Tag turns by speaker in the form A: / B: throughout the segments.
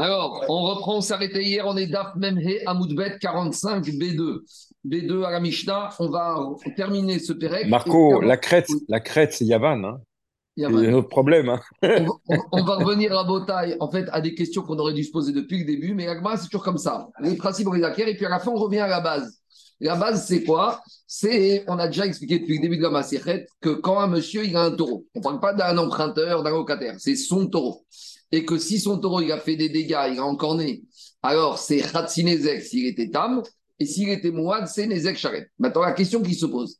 A: Alors, on reprend, on s'arrêtait hier, on est Daf Memhe Amoudbet 45 B2. B2 à la Mishnah, on va terminer ce Pérec.
B: Marco, la crête, la crête, c'est Yavan. Hein. C'est un autre problème. Hein.
A: on, on, va revenir à Botaï, en fait, à des questions qu'on aurait dû se poser depuis le début, mais Agma, c'est toujours comme ça. Les principes, on les acquiert, et puis à la fin, on revient à la base. La base, c'est quoi? C'est, on a déjà expliqué depuis le début de la Massichet, que quand un monsieur, il a un taureau, on ne parle pas d'un emprunteur, d'un locataire, c'est son taureau et que si son taureau il a fait des dégâts, il a encore né, alors c'est Khatsinezek s'il était Tam, et s'il était Mouad, c'est Nezek Sharet. Maintenant, la question qui se pose,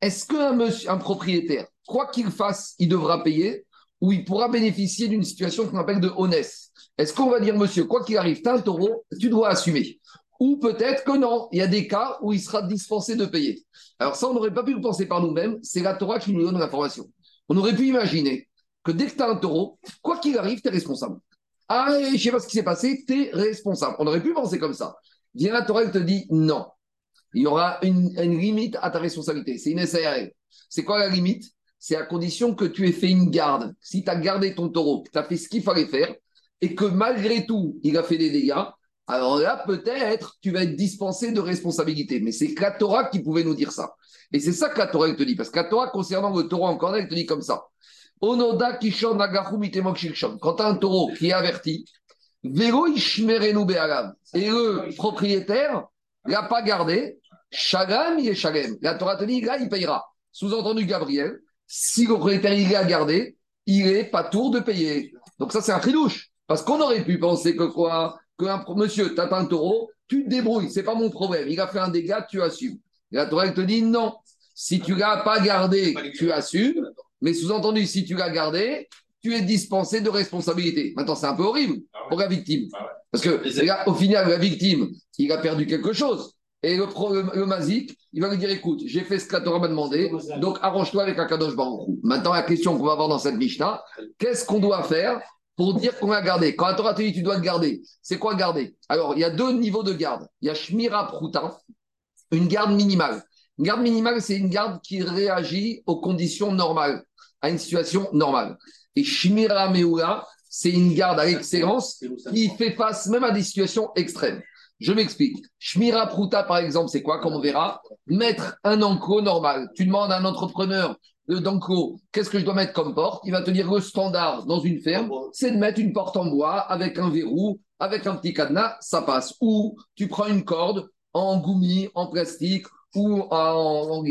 A: est-ce qu'un un propriétaire, quoi qu'il fasse, il devra payer ou il pourra bénéficier d'une situation qu'on appelle de honnête Est-ce qu'on va dire, monsieur, quoi qu'il arrive, tu un taureau, tu dois assumer? Ou peut-être que non, il y a des cas où il sera dispensé de payer. Alors ça, on n'aurait pas pu le penser par nous-mêmes, c'est la Torah qui nous donne l'information. On aurait pu imaginer que dès que tu as un taureau, quoi qu'il arrive, tu es responsable. Ah, je ne sais pas ce qui s'est passé, tu es responsable. On aurait pu penser comme ça. Viens la Torah, te dit non. Il y aura une, limite à ta responsabilité. C'est une SARL. C'est quoi la limite? C'est à condition que tu aies fait une garde. Si tu as gardé ton taureau, que tu as fait ce qu'il fallait faire, et que malgré tout, il a fait des dégâts, alors là, peut-être, tu vas être dispensé de responsabilité. Mais c'est la Torah qui pouvait nous dire ça. Et c'est ça que la Torah te dit. Parce que la Torah, concernant le taureau en elle te dit comme ça. Onoda Kishon Quand tu as un taureau qui est averti, Vélo Ishmerenu Be'alav. Et le propriétaire l'a pas gardé, Shagam il est Shagam. La Torah te dit, là, il payera. Sous-entendu, Gabriel, si le propriétaire il l'a gardé, il est pas tour de payer. Donc ça, c'est un tridouche. Parce qu'on aurait pu penser que quoi? Que un, monsieur, tu as un taureau, tu te débrouilles, c'est pas mon problème. Il a fait un dégât, tu assumes. la Torah te dit non. Si tu l'as pas gardé, tu assumes. Mais sous-entendu, si tu l'as gardé, tu es dispensé de responsabilité. Maintenant, c'est un peu horrible ah pour la victime. Ah Parce que au final, la victime, il a perdu quelque chose. Et le, le, Mazik, il va lui dire écoute, j'ai fait ce que la Torah m'a demandé, donc arrange-toi avec un Kadosh Baruch Maintenant, la question qu'on va avoir dans cette Mishnah, qu'est-ce qu'on doit faire pour dire qu'on a gardé? Quand la Torah te dit tu dois le garder, c'est quoi garder? Alors, il y a deux niveaux de garde. Il y a Shmira Pruta, une garde minimale. Une garde minimale, c'est une garde qui réagit aux conditions normales à une situation normale. Et Shmira Meula, c'est une garde à l'excellence qui fait face même à des situations extrêmes. Je m'explique. Shmira Pruta, par exemple, c'est quoi, comme on verra? Mettre un enclos normal. Tu demandes à un entrepreneur de qu'est-ce que je dois mettre comme porte? Il va te dire le standard dans une ferme, c'est de mettre une porte en bois avec un verrou, avec un petit cadenas, ça passe. Ou tu prends une corde en goumi, en plastique ou en, en,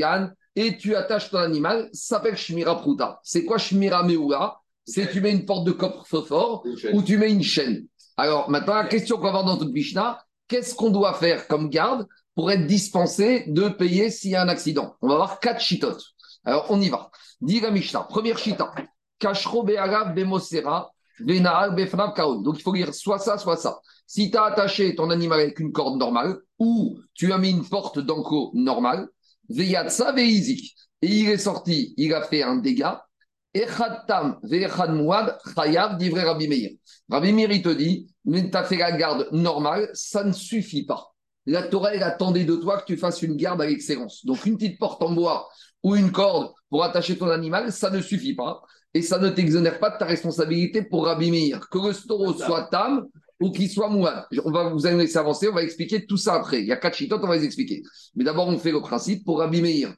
A: et tu attaches ton animal, ça s'appelle Shmira Pruta. C'est quoi Shmira Meula C'est tu mets une porte de coffre-fort ou tu mets une chaîne. Alors maintenant, la question qu'on va avoir dans notre Mishnah, qu'est-ce qu'on doit faire comme garde pour être dispensé de payer s'il y a un accident? On va avoir quatre chitotes. Alors on y va. Dis la Mishnah. Première chita. Kashro be'arav be'mosera befnav kaon. Donc il faut lire soit ça, soit ça. Si tu as attaché ton animal avec une corde normale ou tu as mis une porte d'enclos normale, Veyatsa Et il est sorti, il a fait un dégât. Echad ve'echad muad, chayav, d'ivrei Rabbi Meir. Rabbi Meir, il te dit, mais tu as fait la garde normale, ça ne suffit pas. La Torah, elle attendait de toi que tu fasses une garde avec excellence. Donc, une petite porte en bois ou une corde pour attacher ton animal, ça ne suffit pas. Et ça ne t'exonère pas de ta responsabilité pour Rabbi Meir. Que le taureau soit tam ou qu'il soit mouad. On va vous allez laisser avancer, on va expliquer tout ça après. Il y a quatre chitotes, on va les expliquer. Mais d'abord, on fait le principe pour Rabbi Meir.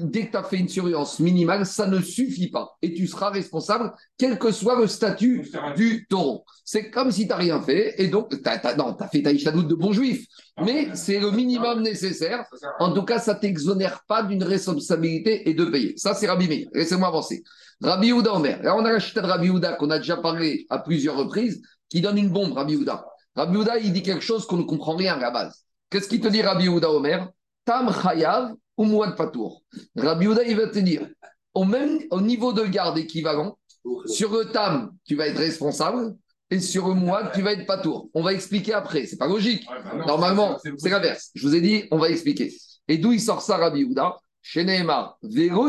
A: Dès que tu as fait une surveillance minimale, ça ne suffit pas. Et tu seras responsable, quel que soit le statut du taureau. C'est comme si tu n'as rien fait. Et donc, tu as, non, tu as fait ta de bon juif. Mais c'est le minimum nécessaire. En tout cas, ça ne t'exonère pas d'une responsabilité et de payer. Ça, c'est Rabbi Meir. Laissez-moi avancer. Rabbi Houda Omer. Là, on a la chita de Rabbi Houda qu'on a déjà parlé à plusieurs reprises qui donne une bombe, Rabbi Houda. Rabbi Houda, il dit quelque chose qu'on ne comprend rien à la base. Qu'est-ce qu'il te dit, Rabbi Houda Omer? Tam Chayav ou Mouad Patour. Rabbi Houda, il va te dire, au, même, au niveau de garde équivalent, sur le Tam, tu vas être responsable, et sur le Mouad, tu vas être Patour. On va expliquer après, c'est pas logique. Bah Normalement, c'est l'inverse. Je vous ai dit, on va expliquer. Et d'où il sort ça, Rabbi Houda? Chez Vero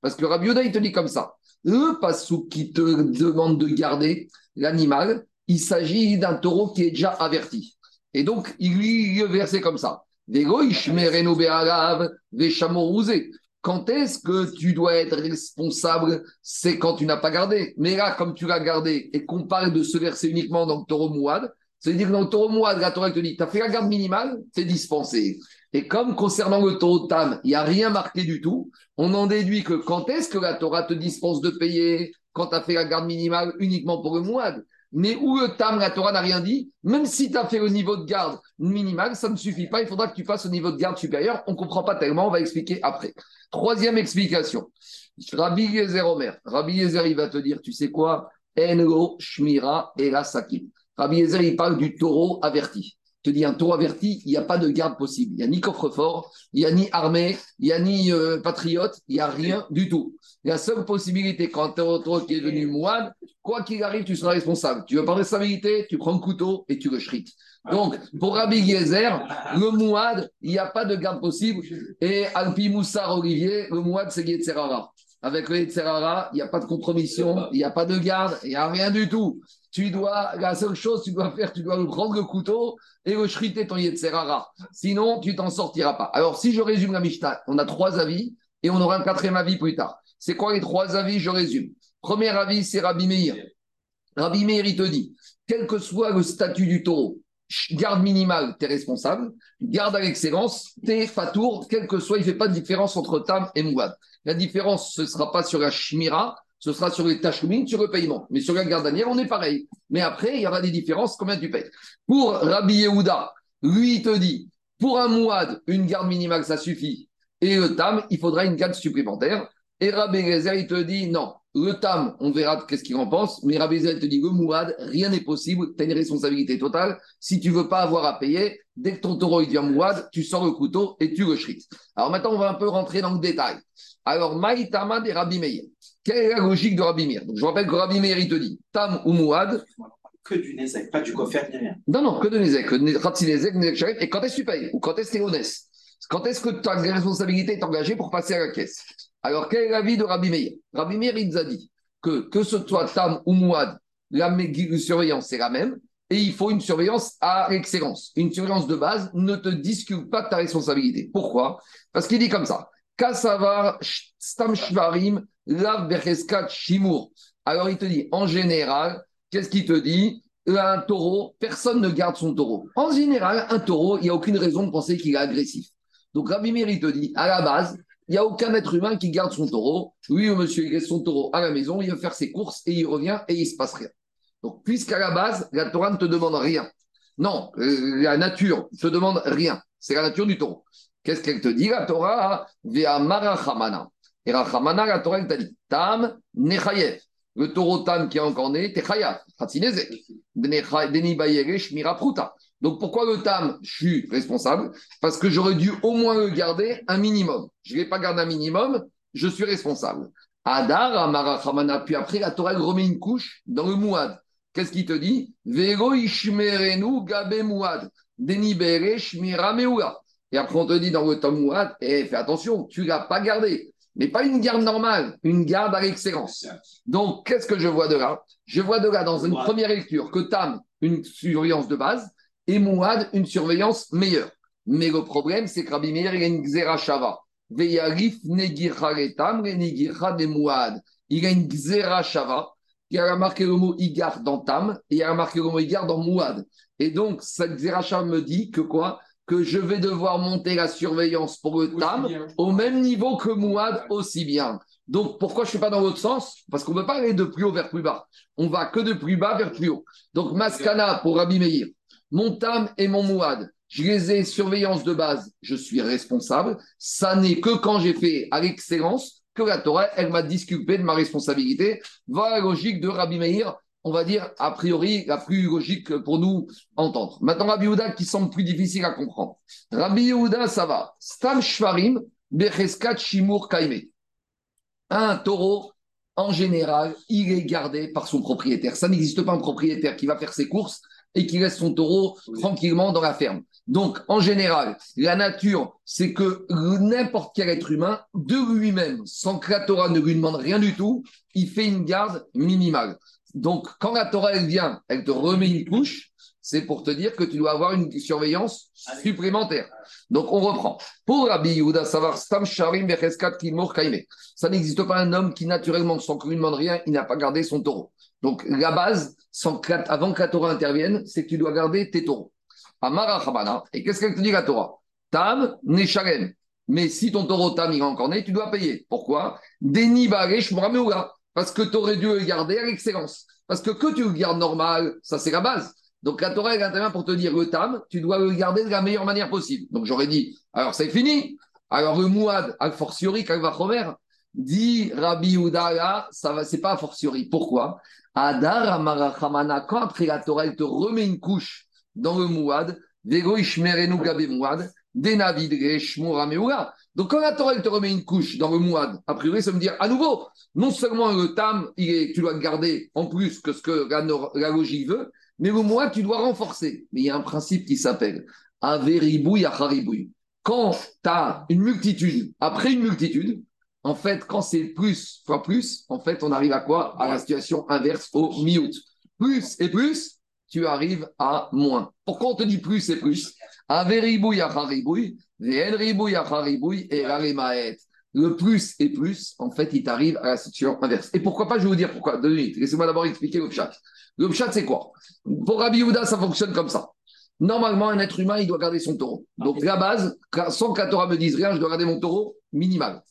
A: Parce que Rabbi Houda, il te dit comme ça. Le passou qui te demande de garder, l'animal, il s'agit d'un taureau qui est déjà averti. Et donc, il lui est versé comme ça. Quand est-ce que tu dois être responsable? C'est quand tu n'as pas gardé. Mais là, comme tu l'as gardé et qu'on parle de se verser uniquement dans le taureau mouad, c'est-à-dire que dans le taureau mouad, la Torah te dit, tu as fait la garde minimale, c'est dispensé. Et comme concernant le taureau tam, il n'y a rien marqué du tout, on en déduit que quand est-ce que la Torah te dispense de payer quand tu as fait la garde minimale uniquement pour le mouad mais où le tam, la Torah n'a rien dit, même si tu as fait le niveau de garde minimal, ça ne suffit pas, il faudra que tu fasses au niveau de garde supérieur. On ne comprend pas tellement, on va expliquer après. Troisième explication. Rabbi Yezer Omer. Rabbi Yezer, il va te dire, tu sais quoi? Enlo Shmira et la Sakim. Rabbi Yezer, il parle du taureau averti te dis un taureau averti, il n'y a pas de garde possible. Il n'y a ni coffre-fort, il n'y a ni armée, il n'y a ni euh, patriote, il n'y a rien du tout. La seule possibilité quand tu un taureau qui est devenu moine, quoi qu'il arrive, tu seras responsable. Tu veux pas de responsabilité, tu prends le couteau et tu le shrites. Donc, pour Rabbi Yezer, le mouad, il n'y a pas de garde possible. Et Alpi Moussar Olivier, le mouad, c'est Yetzerara. Avec le il n'y a pas de compromission, il n'y a pas de garde, il n'y a rien du tout tu dois, la seule chose que tu dois faire, tu dois prendre le couteau et le shriter ton Yetzerara. Sinon, tu t'en sortiras pas. Alors, si je résume la Mishnah, on a trois avis et on aura un quatrième avis plus tard. C'est quoi les trois avis? Je résume. Premier avis, c'est Rabbi Meir. Rabbi Meir, il te dit, quel que soit le statut du taureau, garde minimale, tu es responsable. Garde à l'excellence, tu es fatour, quel que soit, il ne fait pas de différence entre Tam et Mouad. La différence, ce ne sera pas sur la Shmira, ce sera sur les tâches sur le paiement. Mais sur la garde dernière, on est pareil. Mais après, il y aura des différences, combien tu payes. Pour Rabbi Yehuda, lui, il te dit, pour un mouad, une garde minimale, ça suffit. Et le tam, il faudra une garde supplémentaire. Et Rabbi Gezer, il te dit, non, le tam, on verra qu'est-ce qu'il en pense, mais Rabbi Gezer te dit, le mouad, rien n'est possible, tu as une responsabilité totale. Si tu veux pas avoir à payer, dès que ton taureau il devient mouad, tu sors le couteau et tu le. Alors maintenant, on va un peu rentrer dans le détail. Alors, Maïtama des Rabbi Meir. Quelle est la logique de Rabbi Meir? Donc, Je rappelle que Rabbi Meir, il te dit Tam ou Mouad.
C: Que du Nezek, pas du Kofer ni rien.
A: Non, non, que de Nezek. Ratsi Nezek, Nezek Et quand est-ce que tu payes? Ou quand est-ce que tu es honnête? Quand est-ce que tu as la responsabilité est engagée pour passer à la caisse? Alors, quel est l'avis de Rabbi Meir? Rabbi Meir, il nous a dit que que ce soit Tam ou Mouad, la surveillance, c'est la même. Et il faut une surveillance à l'excellence. Une surveillance de base ne te discute pas de ta responsabilité. Pourquoi? Parce qu'il dit comme ça. Kassavar Stam Lav Shimur. Alors il te dit, en général, qu'est-ce qu'il te dit? Un taureau, personne ne garde son taureau. En général, un taureau, il n'y a aucune raison de penser qu'il est agressif. Donc Rabbi il te dit, à la base, il n'y a aucun être humain qui garde son taureau. Oui, monsieur, il laisse son taureau à la maison, il va faire ses courses et il revient et il ne se passe rien. Donc, puisqu'à la base, la Torah ne te demande rien. Non, euh, la nature ne te demande rien. C'est la nature du taureau. Qu'est-ce qu'elle te dit, la Torah? Vea Marachamana. Et Rachamana, la Torah, t'a dit Tam Nechayev. Le taureau Tam qui est encore né, t'es Chayav. Deni Bayere Shmira Pruta. Donc pourquoi le Tam Je suis responsable? Parce que j'aurais dû au moins le garder un minimum. Je ne l'ai pas gardé un minimum, je suis responsable. Adar, Amarachamana, puis après la Torah remet une couche dans le Mouad. Qu'est-ce qu'il te dit? Vego Ishmerenu Gabe Mouad. Meura. Et après, on te dit dans le Talmud, eh, fais attention, tu ne l'as pas gardé. Mais pas une garde normale, une garde à l'excellence. Donc, qu'est-ce que je vois de là? Je vois de là, dans une première lecture, que Tam, une surveillance de base, et Mouad, une surveillance meilleure. Mais le problème, c'est que Rabbi Meir, il a une Xera Shava. Il a une Xera Shava. Il a marqué le mot Igar dans Tam et il a marqué le mot Igar dans Mouad. Et donc, cette Xera Shava me dit que quoi? Que je vais devoir monter la surveillance pour le TAM au même niveau que Mouad aussi bien. Donc, pourquoi je ne suis pas dans l'autre sens? Parce qu'on ne peut pas aller de plus haut vers plus bas. On va que de plus bas vers plus haut. Donc, Maskana pour Rabbi Meir, mon Tam et mon Mouad, je les ai surveillance de base, je suis responsable. Ça n'est que quand j'ai fait à l'excellence que la Torah, elle m'a disculpé de ma responsabilité. Voilà la logique de Rabbi Meir on va dire, a priori, la plus logique pour nous entendre. Maintenant, Rabbi Yehuda qui semble plus difficile à comprendre. Rabbi Yehuda, ça va. Stam Shvarim, Becheskat Shimur Kaime. Un taureau, en général, il est gardé par son propriétaire. Ça n'existe pas un propriétaire qui va faire ses courses et qui laisse son taureau tranquillement dans la ferme. Donc, en général, la nature, c'est que n'importe quel être humain, de lui-même, sans que la Torah ne lui demande rien du tout, il fait une garde minimale. Donc, quand la Torah, elle vient, elle te remet une couche, c'est pour te dire que tu dois avoir une surveillance supplémentaire. Donc, on reprend. Pour Rabbi Yehuda, savoir Stam Sharim Ça n'existe pas un homme qui, naturellement, sans qu'on lui demande rien, il n'a pas gardé son taureau. Donc, la base, avant que la Torah intervienne, c'est que tu dois garder tes taureaux. Amara Et qu'est-ce qu'elle te dit, la Torah? Tam Neshalem. Mais si ton taureau Tam, il est encore né, tu dois payer. Pourquoi? Deni Parce que tu aurais dû le garder à l'excellence. Parce que que tu le gardes normal, ça c'est la base. Donc la Torah, elle intervient pour te dire le tam, tu dois le garder de la meilleure manière possible. Donc j'aurais dit, alors c'est fini. Alors le mouad, a fortiori, Kalvachomer, dit Rabbi Udala, ça va, c'est pas a fortiori. Pourquoi? Adar Amarachamana, quand après la Torah, elle te remet une couche dans le mouad, Vego Ishmerenu Gabe Mouad, Denavid Donc quand la Torah, te remet une couche dans le mouad, a priori, ça veut dire à nouveau, non seulement le tam, il tu dois le garder en plus que ce que la, logique veut, mais au moins, tu dois renforcer. Mais il y a un principe qui s'appelle Averibouille Acharibouille. Quand tu as une multitude, après une multitude, en fait, quand c'est plus fois plus, en fait, on arrive à quoi? À la situation inverse au mi Plus et plus, tu arrives à moins. Pourquoi on te dit plus et plus? Le plus et plus, en fait, il t'arrive à la situation inverse. Et pourquoi pas, je vais vous dire pourquoi. Deux minutes. Laissez-moi d'abord expliquer le chat. Le pshat, c'est quoi? Pour Rabbi Yehuda, ça fonctionne comme ça. Normalement, un être humain, il doit garder son taureau. Donc, la base, sans que la Torah me dise rien, je dois garder mon taureau minimal.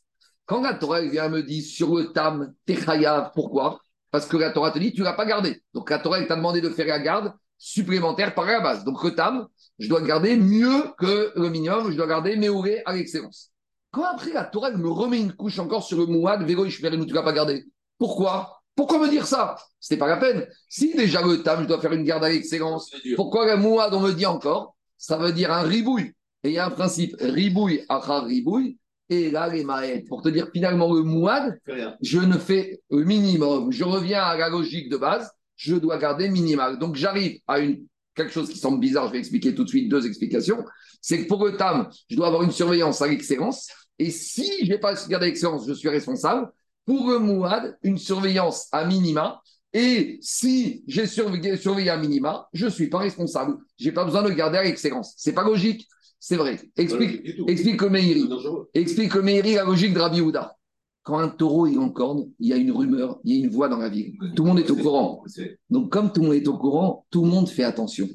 A: Quand la Torah vient me dire sur le tam, Techayav, pourquoi? Parce que la Torah te dit, tu ne l'as pas gardé. Donc, la Torah t'a demandé de faire la garde supplémentaire par la base. Donc, le tam, je dois garder mieux que le minimum, je dois garder Méoré à l'excellence. Quand après la Torah me remet une couche encore sur le Mouad, Vélo, tu ne l'as pas gardé? Pourquoi? Pourquoi me dire ça? C'était pas la peine. Si déjà le tam, je dois faire une garde à l'excellence, pourquoi la mouad, on me dit encore? Ça veut dire un ribouille. Et il y a un principe ribouille, achar ribouille, et là les maëttes. Pour te dire finalement le mouad, je ne fais le minimum. Je reviens à la logique de base, je dois garder minimal. Donc j'arrive à une quelque chose qui semble bizarre, je vais expliquer tout de suite deux explications. C'est que pour le tam, je dois avoir une surveillance à l'excellence. Et si je n'ai pas garder l'excellence, je suis responsable pour le Mouad, une surveillance à minima. Et si j'ai surveillé, à minima, je ne suis pas responsable. Je n'ai pas besoin de garder à l'excellence. C'est pas logique. C'est vrai. Explique, explique le Meiri. Explique Meiri la logique de Rabbi Houda. Quand un taureau est en corne, il y a une rumeur, il y a une voix dans la ville. Tout le monde est au courant. Donc, comme tout le monde est au courant, tout le monde fait attention.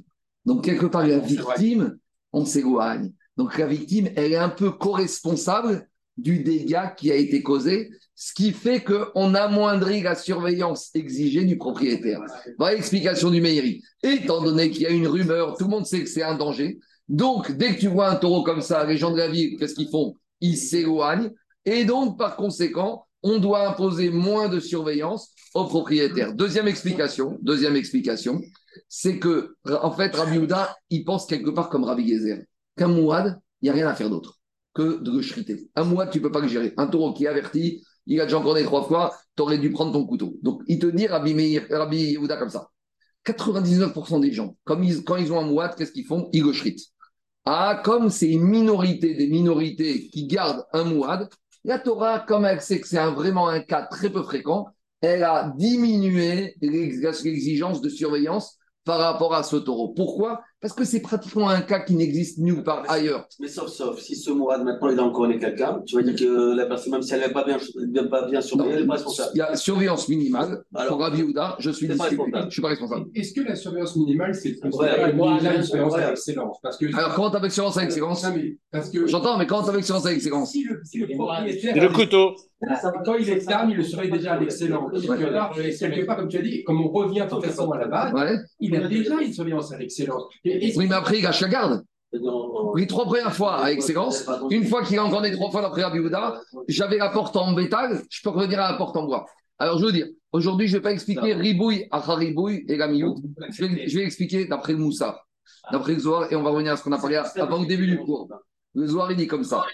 A: Donc, quelque part, la victime, on s'éloigne. Donc, la victime, elle est un peu co-responsable du dégât qui a été causé ce qui fait qu'on amoindrit la surveillance exigée du propriétaire. Voilà l'explication du Meiri. Étant donné qu'il y a une rumeur, tout le monde sait que c'est un danger. Donc, dès que tu vois un taureau comme ça, les gens de la ville, qu'est-ce qu'ils font? Ils s'éloignent. Et donc, par conséquent, on doit imposer moins de surveillance au propriétaire. Deuxième explication, deuxième explication, c'est que, en fait, Rabbi Houda, il pense quelque part comme Rabbi Gezer. Qu'un mouad, il n'y a rien à faire d'autre que de le shriter. Un mouad, tu ne peux pas le gérer. Un taureau qui est averti, il a déjà encore trois fois, tu aurais dû prendre ton couteau. Donc, il te dit, Rabbi, Meir, comme ça. 99% des gens, quand ils ont un mouad, qu'est-ce qu'ils font? Ils le Ah, comme c'est une minorité des minorités qui gardent un mouad, la Torah, comme elle sait que c'est vraiment un cas très peu fréquent, elle a diminué l'exigence de surveillance par rapport à ce taureau. Pourquoi? Parce que c'est pratiquement un cas qui n'existe nulle part ailleurs.
C: Mais sauf, sauf, si ce Mourad maintenant il a encore quelqu'un, tu vas dire que la personne, même si elle n'est pas bien, pas bien surveillée, elle n'est pas responsable.
A: Il y a surveillance minimale. Alors, pour Rabbi je suis. Je suis pas responsable.
D: Est-ce que la surveillance minimale, c'est ouais, déjà une surveillance à l'excellence parce que...
A: Alors, comment tu avec surveillance à l'excellence J'entends, mais comment tu avec surveillance à l'excellence
D: si le, si le propriétaire.
B: le couteau.
D: Quand il est ferme, il le surveille déjà à l'excellence. Quelque part, comme tu as dit, comme on revient de toute façon à la base, il a déjà une surveillance à l'excellence.
A: Oui, mais après, il gâche la garde. Oui, trois premières fois à excellence. Une fois qu'il a encore des trois fois d'après Biouda, j'avais la porte en métal, je peux revenir à la porte en bois. Alors, je veux dire, aujourd'hui, je ne vais pas expliquer ribouille, ribouille et la Je vais, je vais expliquer d'après le Moussa, d'après le Zohar, et on va revenir à ce qu'on a parlé avant le début du cours. Le Zohar, il dit comme ça.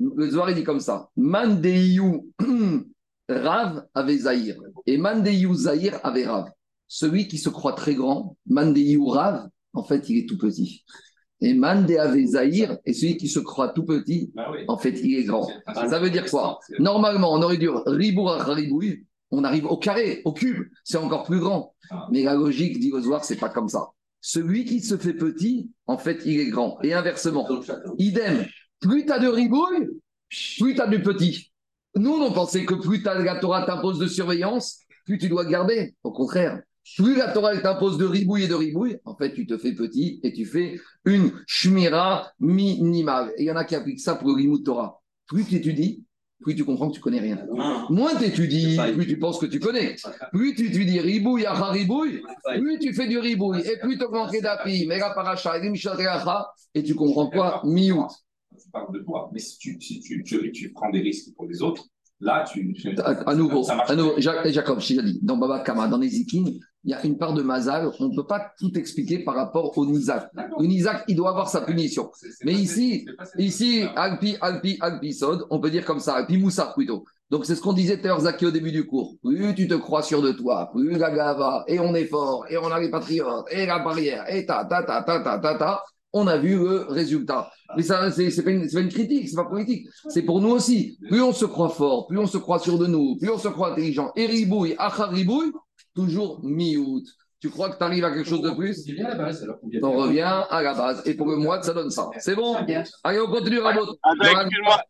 A: Le Zohar, il dit comme ça. Mandeyou Rav avait Zahir. Et Mandeyou Zahir avait Rav. Celui qui se croit très grand, Mandeyou Rav, en fait, il est tout petit. Et Mande Zahir est celui qui se croit tout petit, bah en fait, il est grand. Ça veut dire quoi Normalement, on aurait dû Ribour Ribouille, on arrive au carré, au cube, c'est encore plus grand. Ah. Mais la logique dit ce c'est pas comme ça. Celui qui se fait petit, en fait, il est grand. Et inversement, idem, plus tu as de ribouille, plus tu as du petit. Nous, on pensait que plus la Torah t'impose de surveillance, plus tu dois garder. Au contraire, plus la Torah t'impose de ribouille et de ribouille, en fait, tu te fais petit et tu fais une shmira minimale. Et il y en a qui appliquent ça pour le rimou Torah. Plus tu étudies, plus tu comprends que tu connais rien. Moins tu étudies, plus tu penses que tu connais. Plus tu étudies ribouille, à ribouille, plus tu fais du ribouille, et plus tu augmentes dapi, méga paracha, et tu comprends quoi? Mi-août.
E: Tu parles de toi, mais si tu, si tu, tu, tu prends des risques pour les autres, Là, tu.
A: À, nouveau, à nouveau Jacob, je dit, dans Baba Kama, dans les Ikin, il y a une part de Mazal, on ne peut pas tout expliquer par rapport au Nizak. Le Nizak, il doit avoir sa punition. Mais ici, ici, Alpi, Alpi, Alpi Sod, on peut dire comme ça, Alpi Moussa plutôt. Donc c'est ce qu'on disait tout Zaki au début du cours. Plus tu te crois sûr de toi, plus la gava, et on est fort, et on a les patriotes, et la barrière, et ta, ta, ta, ta, ta, ta, ta, on a vu le résultat. Mais ça, c'est pas, une, pas une critique, c'est pas politique. C'est pour nous aussi. Plus on se croit fort, plus on se croit sûr de nous, plus on se croit intelligent. Et ribouille, ribouille, toujours mi-août. Tu crois que tu arrives à quelque chose de plus? On revient à la base. Et pour le mois, ça donne ça. C'est bon? Allez, on continue, Rabot.
F: Excuse-moi,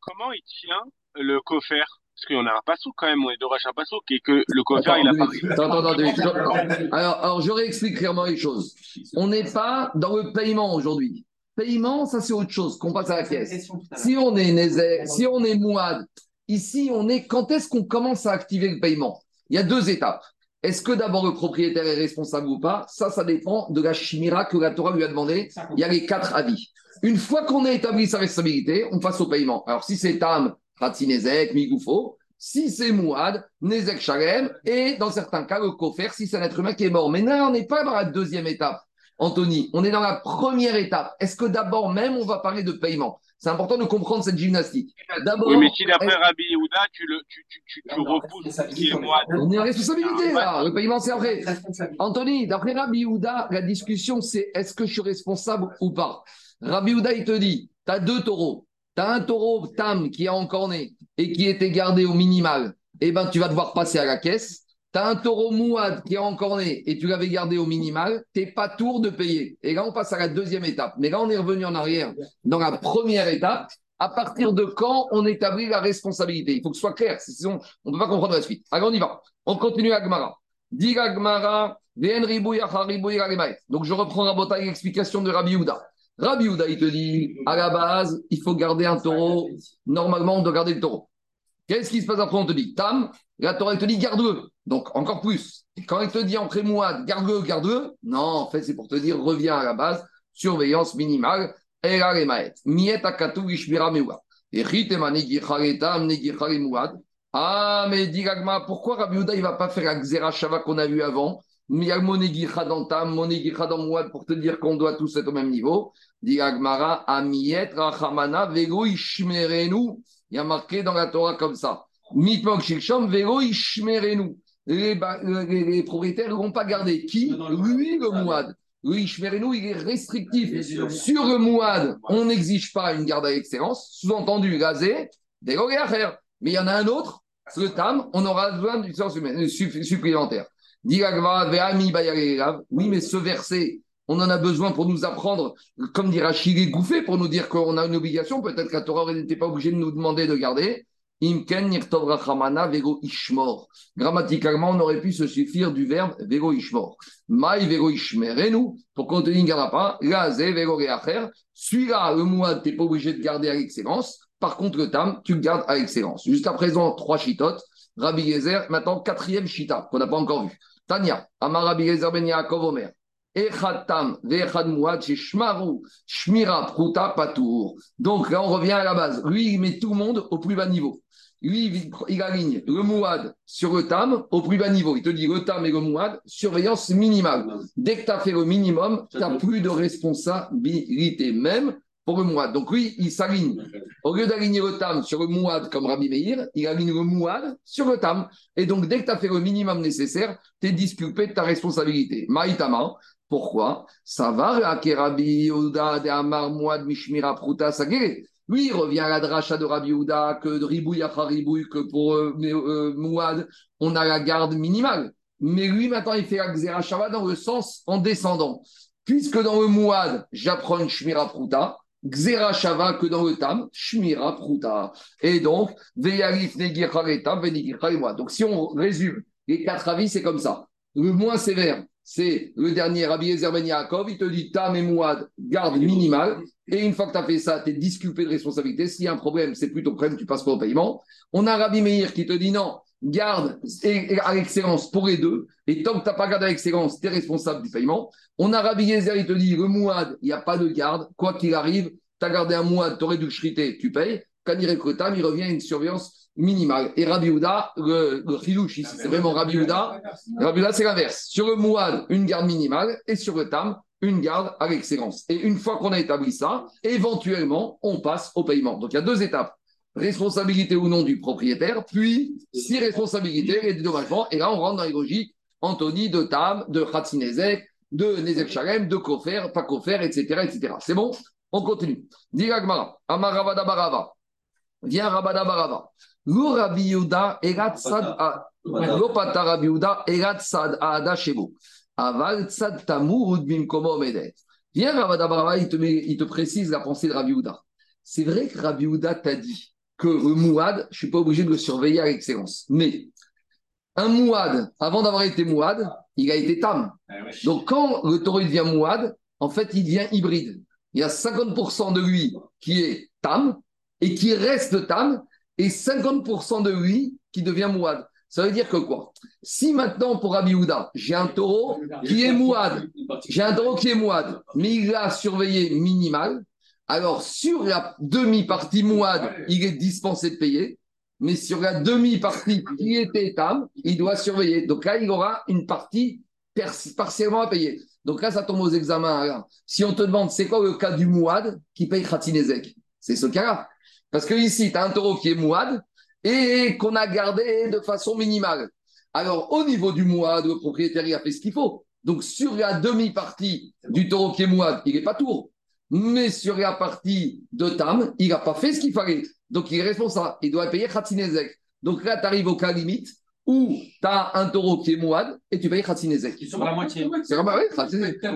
F: comment il tient le coffre parce qu'on a un passo quand même, on est d'orage un passo, et que le coffre, il a pas. Attends,
A: attends, alors, alors, je réexplique clairement les choses. On n'est pas dans le paiement aujourd'hui. Paiement, ça c'est autre chose, qu'on passe à la caisse. Si on est Nézer, si on est Mouad, ici on est. Quand est-ce qu'on commence à activer le paiement? Il y a deux étapes. Est-ce que d'abord le propriétaire est responsable ou pas? Ça, ça dépend de la chimira que la Torah lui a demandé. Il y a les quatre avis. Une fois qu'on a établi sa responsabilité, on passe au paiement. Alors si c'est Tam, Nezek, Migoufo. Si c'est Mouad, Nezek Shalem, et dans certains cas, le Kofer, si c'est un être humain qui est mort. Mais là, on n'est pas dans la deuxième étape. Anthony, on est dans la première étape. Est-ce que d'abord même on va parler de paiement? C'est important de comprendre cette gymnastique.
F: oui, mais si d'après Rabbi Yehuda, tu, le, tu, tu, tu, tu repousses ce qui est moi.
A: On est en responsabilité là. Le paiement c'est après. Anthony, d'après Rabbi Yehuda, la discussion c'est est-ce que je suis responsable ou pas? Rabbi Yehuda, il te dit, tu as deux taureaux. Tu as un taureau tam qui est encore né et qui était gardé au minimal. Eh ben, tu vas devoir passer à la caisse tu as un taureau mouad qui est encore né et tu l'avais gardé au minimal, tu n'es pas tour de payer. Et là, on passe à la deuxième étape. Mais là, on est revenu en arrière. Dans la première étape, à partir de quand on établit la responsabilité? Il faut que ce soit clair, sinon on ne peut pas comprendre la suite. Alors, on y va. On continue à Gmara. Dit Gmara, donc je reprends la l'explication de Rabbi Houda. Rabbi Houda, il te dit, à la base, il faut garder un taureau. Normalement, on doit garder le taureau. Qu'est-ce qui se passe après? On te dit, Tam, la Torah, te dit, garde-le. Donc, encore plus. quand il te dit en prémouade, garde-le, garde-le, non, en fait, c'est pour te dire, reviens à la base, surveillance minimale, et la remaet. Miet akatu ishmira mewa. Et Ah, mais dit pourquoi Rabbi Uda, il va pas faire la xera qu'on a vu avant? Il y a dans Tam, dans Mouad pour te dire qu'on doit tous être au même niveau. Dit Agmara, Amiet Rachamana, Vego Ishmerenu. Il y a marqué dans la Torah comme ça. Mitmok Shilshom, Vego Ishmerenu les, les, propriétaires ne vont pas garder. Qui Lui, le Mouad. Lui, nous il est restrictif. Sur le Mouad, on n'exige pas une garde à excellence. Sous-entendu, gazé, des à faire. Mais il y en a un autre, le Tam, on aura besoin d'une sens supplémentaire. Oui, mais ce verset, on en a besoin pour nous apprendre, comme dira Chili Gouffé, pour nous dire qu'on a une obligation. Peut-être qu'à Torah n'était pas obligé de nous demander de garder. Imken vego ishmor. Grammaticalement, on aurait pu se suffire du verbe vego ishmor. Mai vego ishmerenu, pour qu'on te pas, gaze vego reacher. Celui-là, le mois, tu n'es pas obligé de garder à l'excellence. Par contre, le tam, tu le gardes à l'excellence. Jusqu'à présent, trois chitotes. Rabbi Gezer, maintenant, quatrième chita, qu'on n'a pas encore vu. Tania, Amar Rabbi Gezer ben Yaakov Omer. Donc là, on revient à la base. Lui, il met tout le monde au plus bas niveau. Lui, il aligne le mouad sur le tam au plus bas niveau. Il te dit le tam et le mouad, surveillance minimale. Dès que tu as fait le minimum, tu n'as plus de responsabilité, même pour le mouad. Donc lui, il s'aligne. Au lieu d'aligner le tam sur le mouad comme Rabbi Meir, il aligne le mouad sur le tam. Et donc, dès que tu as fait le minimum nécessaire, tu es disculpé de ta responsabilité. Maïtama, pourquoi? Ça va, Rabbi Yehuda de Amar Mouad Mishmira Pruta Lui, il revient à la dracha de Rabbi Houda, que de Ribouille après Ribouille, que pour euh, euh, Mouad, on a la garde minimale. Mais lui, maintenant, il fait la Xerashava dans le sens en descendant. Puisque dans le Mouad, j'apprends une Shmira Pruta, Xerashava que dans le Tam, Shmira Pruta. Et donc, Veyalif Negir Donc, si on résume les quatre avis, c'est comme ça. Le moins sévère, c'est le dernier Rabbi Ezer Ben Yaakov, il te dit Tam et Mouad, garde minimale. Et une fois que tu as fait ça, tu es disculpé de responsabilité. S'il y a un problème, c'est plutôt problème, tu passes pas au paiement. On a Rabbi Meir qui te dit non, garde à l'excellence pour les deux. Et tant que tu n'as pas gardé à l'excellence, tu es responsable du paiement. On a Rabbi Yezer, il te dit le Mouad, il n'y a pas de garde. Quoi qu'il arrive, tu as gardé un Mouad, tu aurais dû chriter, tu payes. Quand il il revient à une surveillance minimale. Et Rabbi Houda, le, le c'est vraiment Rabbi Houda. Rabbi Houda, c'est l'inverse. Sur le Mouad, une garde minimale. Et sur le Tam, une garde à l'excellence. Et une fois qu'on a établi ça, éventuellement, on passe au paiement. Donc il y a deux étapes. Responsabilité ou non du propriétaire, puis si responsabilité et dédommagement. Et là, on rentre dans les logiques Anthony, de Tam, de Khatsinezek, de Nezek Shalem, de Kofer, pas Kofer, etc. etc. C'est bon? On continue. Diragmara, Amaravada Barava. Viens Rabada Barava. Lo Rabbi Yuda Erat Sad Lo Pata Rabbi Yuda Erat Sad Ada Shebo. Aval Sad Tamur Bimkomo Medet. Viens Rabada Barava, il te, il te précise la pensée de Rabbi Yuda. C'est vrai que Rabbi Yuda t'a dit que le Mouad, je ne suis pas obligé de le surveiller à l'excellence. Mais un Mouad, avant d'avoir été Mouad, il a été Tam. Ah Donc quand le taureau devient Mouad, en fait, il devient hybride. Il y a 50% de lui qui est Tam et qui reste Tam, et 50% de lui qui devient Mouad. Ça veut dire que quoi? Si maintenant, pour Abiyouda, j'ai un taureau qui est Mouad, j'ai un taureau qui est Mouad, mais il a surveillé minimal, alors sur la demi-partie Mouad, il est dispensé de payer, mais sur la demi-partie qui était Tam, il doit surveiller. Donc là, il aura une partie partiellement à payer. Donc là, ça tombe aux examens. Si on te demande, c'est quoi le cas du Mouad qui paye Khatinezek C'est ce cas-là. Parce que ici, tu as un taureau qui est Mouad et qu'on a gardé de façon minimale. Alors, au niveau du Mouad, le propriétaire, il a fait ce qu'il faut. Donc, sur la demi-partie du taureau qui est Mouad, il n'est pas tour. Mais sur la partie de Tam, il n'a pas fait ce qu'il fallait. Donc, il est responsable. Il doit payer Khatsinezek. Donc là, tu arrives au cas limite où tu as un taureau qui est Mouad et tu payes Khatsinezek.
D: Ils sont la moitié.
A: C'est vraiment, oui,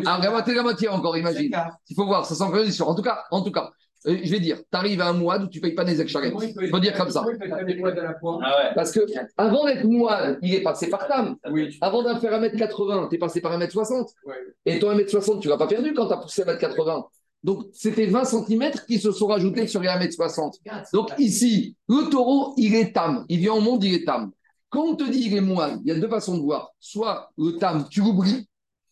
A: ah, la moitié, la moitié encore, imagine. Il faut voir, ça sent En tout cas, en tout cas, je vais dire, tu arrives à un mois où tu ne payes pas des Sharem. Il faut dire comme ça. Ah Parce que avant d'être mois, il est passé par Tam. Avant d'en faire 1m80, tu es passé par 1m60. Et ton 1m60, tu ne l'as pas perdu quand tu as poussé 1m80. Donc, c'était 20 cm qui se sont rajoutés sur les 1m60. Donc, ici, le taureau, il est tam. Il vient au monde, il est tam. Quand on te dit il est moine, il y a deux façons de voir. Soit le tam, tu l'oublies,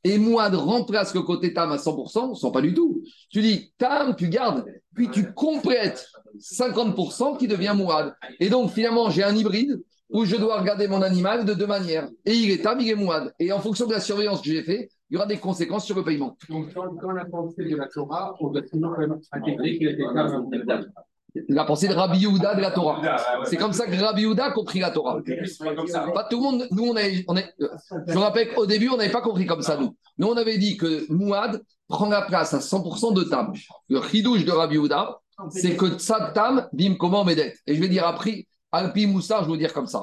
A: et moine remplace le côté tam à 100%, sans pas du tout. Tu dis tam, tu gardes, puis tu complètes 50% qui devient moine. Et donc, finalement, j'ai un hybride où je dois regarder mon animal de deux manières. Et il est tam, il est moine. Et en fonction de la surveillance que j'ai fait, il y aura des conséquences sur le paiement.
D: Donc, quand, on a pensé de la on intégrer qu'il était
A: la pensée de Rabbi Yehuda de la Torah. C'est comme ça que Rabbi Yehuda a compris la Torah. Pas tout le monde. Nous, on, est, on est, je rappelle qu'au début, on n'avait pas compris comme ça, nous. Nous, on avait dit que Mouad prend la place à 100% de Tam. Le chidouche de Rabbi Yehuda, c'est que Tzad Tam, bim, comment Medet? Et je vais dire après, Alpi Moussa, je vais vous dire comme ça.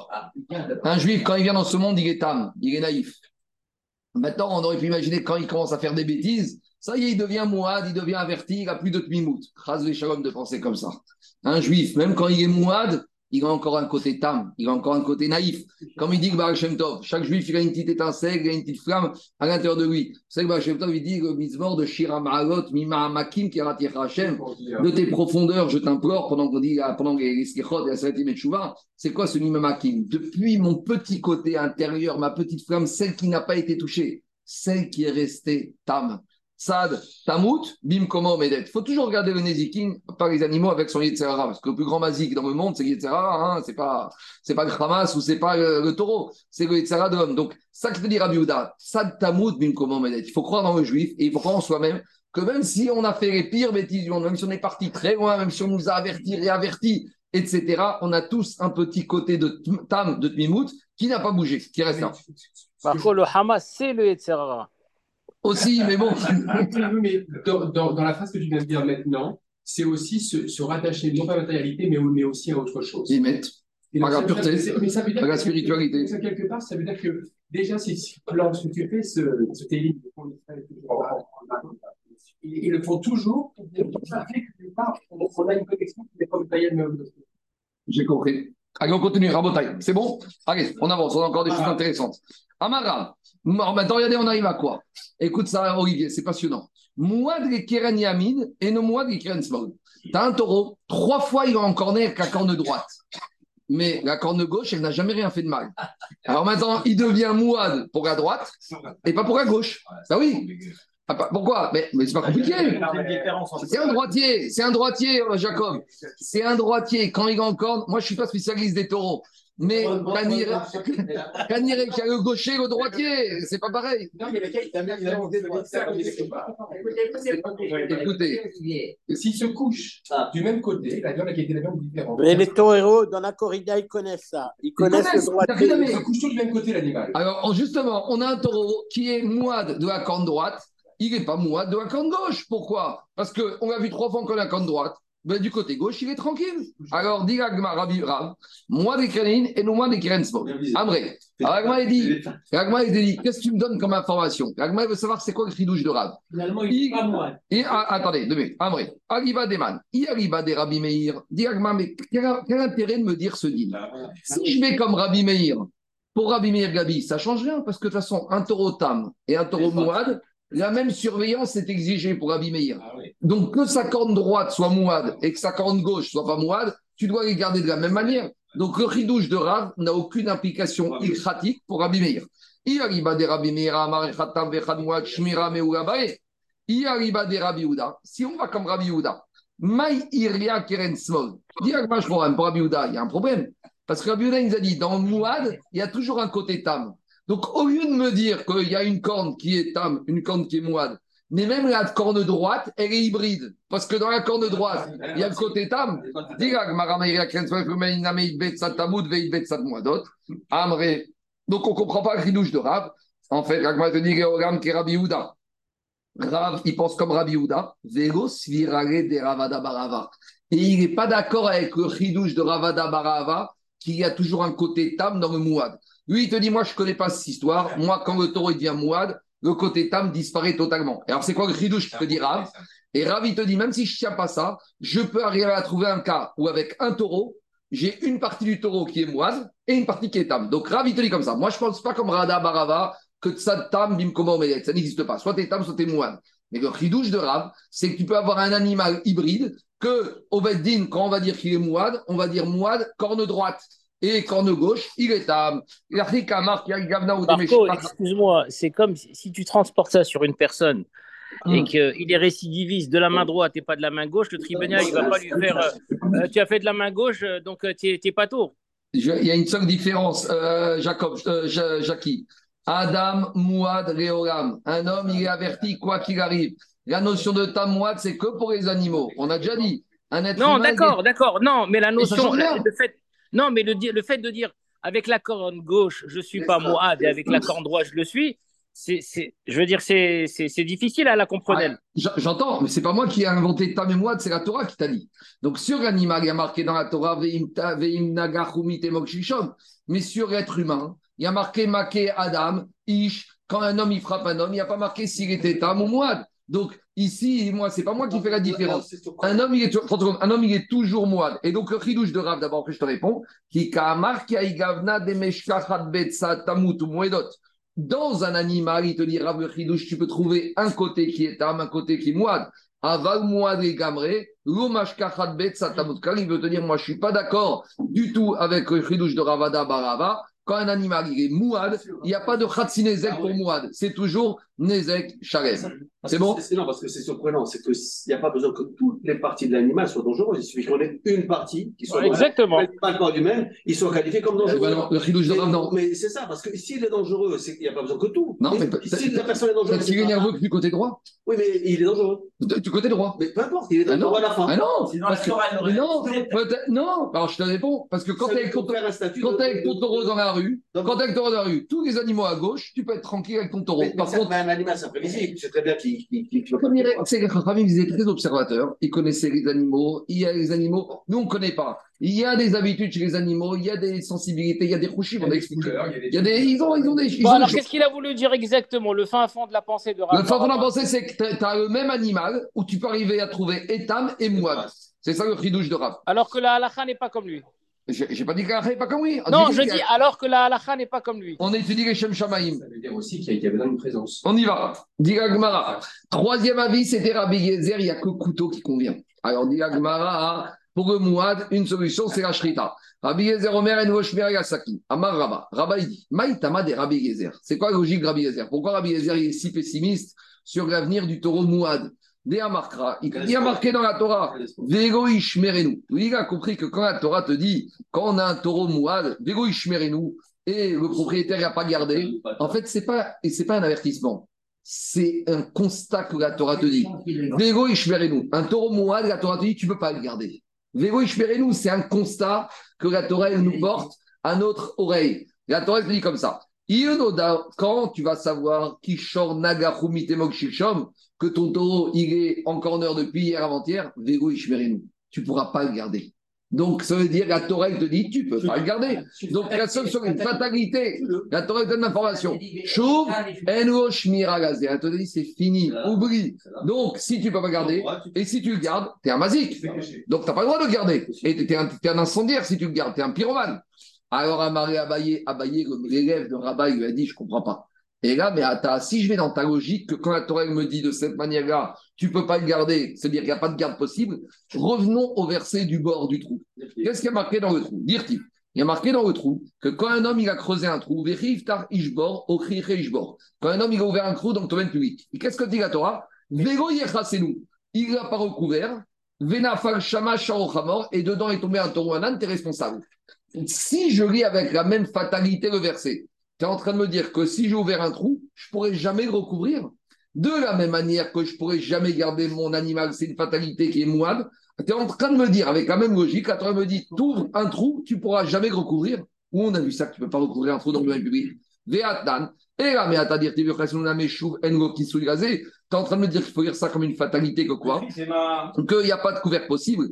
A: Un juif, quand il vient dans ce monde, il est Tam, il est naïf. Maintenant, on aurait pu imaginer quand il commence à faire des bêtises, ça y est, il devient mouad, il devient averti, il n'a plus de tmimout. Chaz shalom de penser comme ça. Un juif, même quand il est mouad, il a encore un côté tam, il a encore un côté naïf. Comme il dit que Baal Shem Tov, chaque juif, il a une petite étincelle, il a une petite flamme à l'intérieur de lui. Savez que Baal Shem Tov, il dit de Shira Ma'alot, Mima Hashem, de tes profondeurs, je t'implore, pendant qu'on dit, pendant les Skichot et la Salatim et c'est quoi ce Mima Makim? Depuis mon petit côté intérieur, ma petite flamme, celle qui n'a pas été touchée, celle qui est restée tam. Sad, Tamut, Bim, comment Medet. Il faut toujours regarder le Nezikin par les animaux avec son Yetzerara, parce que le plus grand mazik dans le monde, c'est Yetzerara, hein, c'est pas, pas le Hamas ou c'est pas le, taureau, c'est le Yetzerara de l'homme. Donc, ça que je te dis Rabbi Sad, Tamut, Bim, Medet. Il faut croire dans le juif et il faut croire en soi-même que même si on a fait les pires bêtises, même si on est parti très loin, même si on nous a avertis, réavertis, etc., on a tous un petit côté de Tam, de Tmimout, qui n'a pas bougé, qui reste là.
G: Par contre, le Hamas, c'est le Yetzerara
A: aussi, mais bon.
D: mais dans, dans, la phrase que tu viens de dire maintenant, c'est aussi se, rattacher non pas à la matérialité, mais, mais aussi à autre chose.
A: Ils mettent. Par la pureté, par la spiritualité.
D: Ça, quelque part, ça veut dire que déjà, si lorsque tu fais ce, ce télim, ils le font toujours. Ça fait que on a une connexion qui n'est pas matérielle, mais
A: J'ai compris. Allez, on continue, Rabotaille. C'est bon? Allez, on avance, on a encore des choses intéressantes. Amara, maintenant, regardez, on arrive à quoi? Écoute ça, Olivier, c'est passionnant. Mouad les Keren Yamin et non Mouad les Keren Small. Tu as un taureau, trois fois il va en corner avec la corne droite. Mais la corne gauche, elle n'a jamais rien fait de mal. Alors maintenant, il devient Mouad pour la droite et pas pour la gauche. Ça oui ah, pourquoi? Mais, mais c'est pas compliqué. C'est un droitier, c'est un droitier, Jacob. C'est un droitier. Quand il est en corne, moi je suis pas spécialiste des taureaux. Mais Kaniré qui a le gaucher, le droitier, c'est pas pareil. Non, mais
D: Écoutez, s'ils se couchent du même côté, la viande a été la viande différente.
G: Mais les taureaux, dans la corrida, ils connaissent ça. Ils connaissent, le droitier.
D: Ils se couchent tous du même côté, l'animal.
A: Alors, justement, on a un taureau qui est moide de la corne droite. Il n'est pas moide de la corne gauche. Pourquoi? Parce qu'on a vu trois fois qu'on a la corne droite ben, du côté gauche, il est tranquille. Alors, dit Ragma Rabbi Rav, moi des Krenin et nous moi des Krensmo. Amré. Ragma il dit, Ragma il dit, qu'est-ce que tu me donnes comme information? Ragma veut savoir c'est quoi le fridouche de Rav.
D: Finalement, il n'est pas moi.
A: Et, ah, attendez, deux minutes. Amré. Arriba. Il arriva des Rabbi Meir. Dit Ragma, mais quel, intérêt de me dire ce dit Si je vais comme Rabbi Meir, pour Rabbi Meir Gabi, ça change rien parce que de toute façon, un taureau tam et un taureau mouad, la même surveillance est exigée pour Rabbi Meir. Ah Donc que sa corne droite soit mouade et que sa corne gauche soit pas mouade, tu dois les garder de la même manière. Donc le ridouche de Rav n'a aucune implication ilkratique pour Rabbi Meir. Il arriva de Rabbi Meir, Il arriva de Rabbi Ouda. Si on va comme Rabbi Ouda, Maï Iria Keren Smol. Pour Rabbi Ouda, il y a un problème. Parce que Rabbi Ouda, il nous a dit, dans le mouad, il y a toujours un côté tam. Donc, au lieu de me dire qu'il y a une corne qui est tam, une corne qui est moide, mais même la corne droite, elle est hybride. Parce que dans la corne droite, il y a le côté tam. Donc, on ne comprend pas le ridouche de Rav. En fait, Ragma te dit Rabbi. Rav, il pense comme Rabbi Houda. de Ravada Barava. Et il n'est pas d'accord avec le ridouche de Ravada Barava, qu'il y a toujours un côté tam dans le mouad. Lui, il te dit, moi, je ne connais pas cette histoire. Moi, quand le taureau devient mouad, le côté tam disparaît totalement. alors, c'est quoi le ridouche qui te dit Rav? Et Rav, il te dit, même si je ne tiens pas ça, je peux arriver à trouver un cas où, avec un taureau, j'ai une partie du taureau qui est mouad et une partie qui est tam. Donc, Rav, il te dit comme ça. Moi, je ne pense pas comme Rada Barava que ça tam, bim, comment Ça n'existe pas. Soit tu es tam, soit tu es mouad. Mais le ridouche de Rav, c'est que tu peux avoir un animal hybride que, au quand on va dire qu'il est mouad, on va dire mouad, corne droite et corne gauche, il est à
G: Excuse-moi, c'est comme si tu transportes ça sur une personne et hmm. qu'il est récidiviste de la main droite et pas de la main gauche, le tribunal, il va pas lui faire euh, euh, Tu as fait de la main gauche, euh, donc tu n'es pas tour.
A: Il y a une seule différence, Jacob, Jackie. Adam, Mouad, Réolam. Un homme, il est averti quoi qu'il arrive. La notion de Tamouad, c'est que pour les animaux. On a déjà dit.
G: Un être non, d'accord, d'accord. Non, mais la notion, le fait, non, mais le, le fait de dire avec la corne gauche, je ne suis pas Moad et avec la corne droite, je le suis, c'est, je veux dire, c'est, difficile à la comprendre.
A: j'entends, mais c'est pas moi qui ai inventé Tam et Moad, c'est la Torah qui t'a dit. Donc sur l'animal, il y a marqué dans la Torah mais sur l'être humain, il y a marqué Make Adam, Ish. Quand un homme il frappe un homme, il n'y a pas marqué s'il était Tam ou Moad. Donc ici, moi, c'est pas moi qui fais la différence. Un homme, il est, un homme, il est toujours moine. Et donc le chidouche de Rav, d'abord que je te réponds, qui dans un animal, il te dit Rav le chidouche, tu peux trouver un côté qui est tam, un côté qui est moine. Aval moine et gamré, l'omashkachat bet satamut. Il veut te dire, moi, je suis pas d'accord du tout avec le chidouche de Ravada Barava quand un animal est mouad, il n'y a pas de khatsinezek ah pour mouad. C'est toujours nezek shalem. C'est bon
C: Non, parce que c'est surprenant. C'est qu'il n'y a pas besoin que toutes les parties de l'animal soient dangereuses. Il suffit qu'on ait une partie qui soit
G: ouais, Exactement.
C: Pas le corps même, il soit qualifié comme dangereux.
A: Ben le chidouche de non.
C: Mais c'est ça, parce que s'il est dangereux, il n'y a pas besoin que tout.
A: Non, mais,
C: si la personne est dangereuse.
A: S'il est nerveux du côté droit
C: Oui, mais il est dangereux.
A: Du côté droit.
C: Mais peu importe, il est ah dangereux à la fin.
A: Ah non Sinon, parce que, non, non, alors je te réponds. Parce que quand tu es avec ton taureau dans la rue, quand tu es avec ton taureau dans la rue, tous les animaux à gauche, tu peux être tranquille avec ton taureau. Par contre,
C: un animal, c'est prévisible. C'est très bien qu'il.
A: C'est que Khamim, ils étaient très observateurs. Ils connaissaient les animaux. Il y a les animaux. Nous, on ne connaît pas. Il y a des habitudes chez les animaux. Il y a des sensibilités. Il y a des couchis. On a expliqué. Il y a des. Ils ont, ils ont des.
G: Bon, alors, qu'est-ce qu'il a voulu dire exactement Le fin fond de la pensée de
A: Le fin fond de la pensée, c'est que tu as le même animal où tu peux arriver à trouver Etam et Mouad. C'est ça le douche de Rav.
G: Alors que la halakha n'est pas comme lui.
A: J'ai pas dit que la halakha n'est pas comme lui.
G: Non, je dis alors que la halakha n'est pas comme lui.
A: On étudie les Shem Shamaim.
D: Ça veut dire aussi qu'il y avait une présence.
A: On y va. Dit Gmara. Troisième avis, c'était Rabbi Yezer, il n'y a que couteau qui convient. Alors, dit Gmara, pour le Mouad, une solution, c'est la Shrita. Rabbi Yezer Omer et Noshmer Yasaki. Amar Rabba. Rabba, il dit Maïtama des Rabbi Yezer. C'est quoi la logique de Rabbi Yezer? Pourquoi Rabbi Yezer est si pessimiste sur l'avenir du taureau Mouad? Il y a marqué dans la Torah, Vego Ishmerenu. Il a compris que quand la Torah te dit, quand on a un taureau mouad, Vego Ishmerenu, et le propriétaire n'a pas gardé, en fait, ce n'est pas, pas un avertissement. C'est un constat que la Torah te dit. Vego Ishmerenu. Un taureau mouad, la Torah te dit, tu ne peux pas le garder. Vego Ishmerenu, c'est un constat que la Torah elle nous porte à notre oreille. La Torah te dit comme ça. Quand tu vas savoir Kishor que ton taureau il est en corner depuis hier avant-hier, Vego Ishmerinu, tu ne pourras pas le garder. Donc, ça veut dire que la Torah te dit, tu ne peux pas le garder. Donc, la seule une fatalité. La Torah donne l'information. Chouv, Eno Shmiragazé. Elle te dit, c'est fini, oublie. Donc, si tu ne peux pas garder, et si tu le gardes, tu es un mazik. Donc, tu n'as pas le droit de le garder. Et tu es, un incendiaire si tu le gardes, tu es un pyromane. Alors, Amaré Abaye, Abaye l'élève de Rabat, il lui a dit, je ne comprends pas. Et là, mais attends, si je vais dans ta logique, que quand la Torah me dit de cette manière-là, tu ne peux pas le garder, c'est-à-dire qu'il n'y a pas de garde possible, revenons au verset du bord du trou. Qu'est-ce qu'il y a marqué dans le trou? Dire-t-il il y a marqué dans le trou que quand un homme il a creusé un trou, ishbor, Quand un homme il a ouvert un trou dans le domaine public. Et qu'est-ce que dit la Torah? Vélo nous. Il n'a pas recouvert. Et dedans est tombé un taureau, un âne, t'es responsable. Si je lis avec la même fatalité le verset, tu es en train de me dire que si j'ai ouvert un trou, je ne pourrai jamais le recouvrir? De la même manière que je ne pourrai jamais garder mon animal, c'est une fatalité qui est moine. Tu es en train de me dire, avec la même logique, quand tu me dit, tu ouvres un trou, tu ne pourras jamais le recouvrir. Où on a vu ça que tu ne peux pas recouvrir un trou dans le domaine public et là, mais à dire, tu es en train de me dire qu'il faut dire ça comme une fatalité, que quoi? Qu'il n'y a pas de couvercle possible.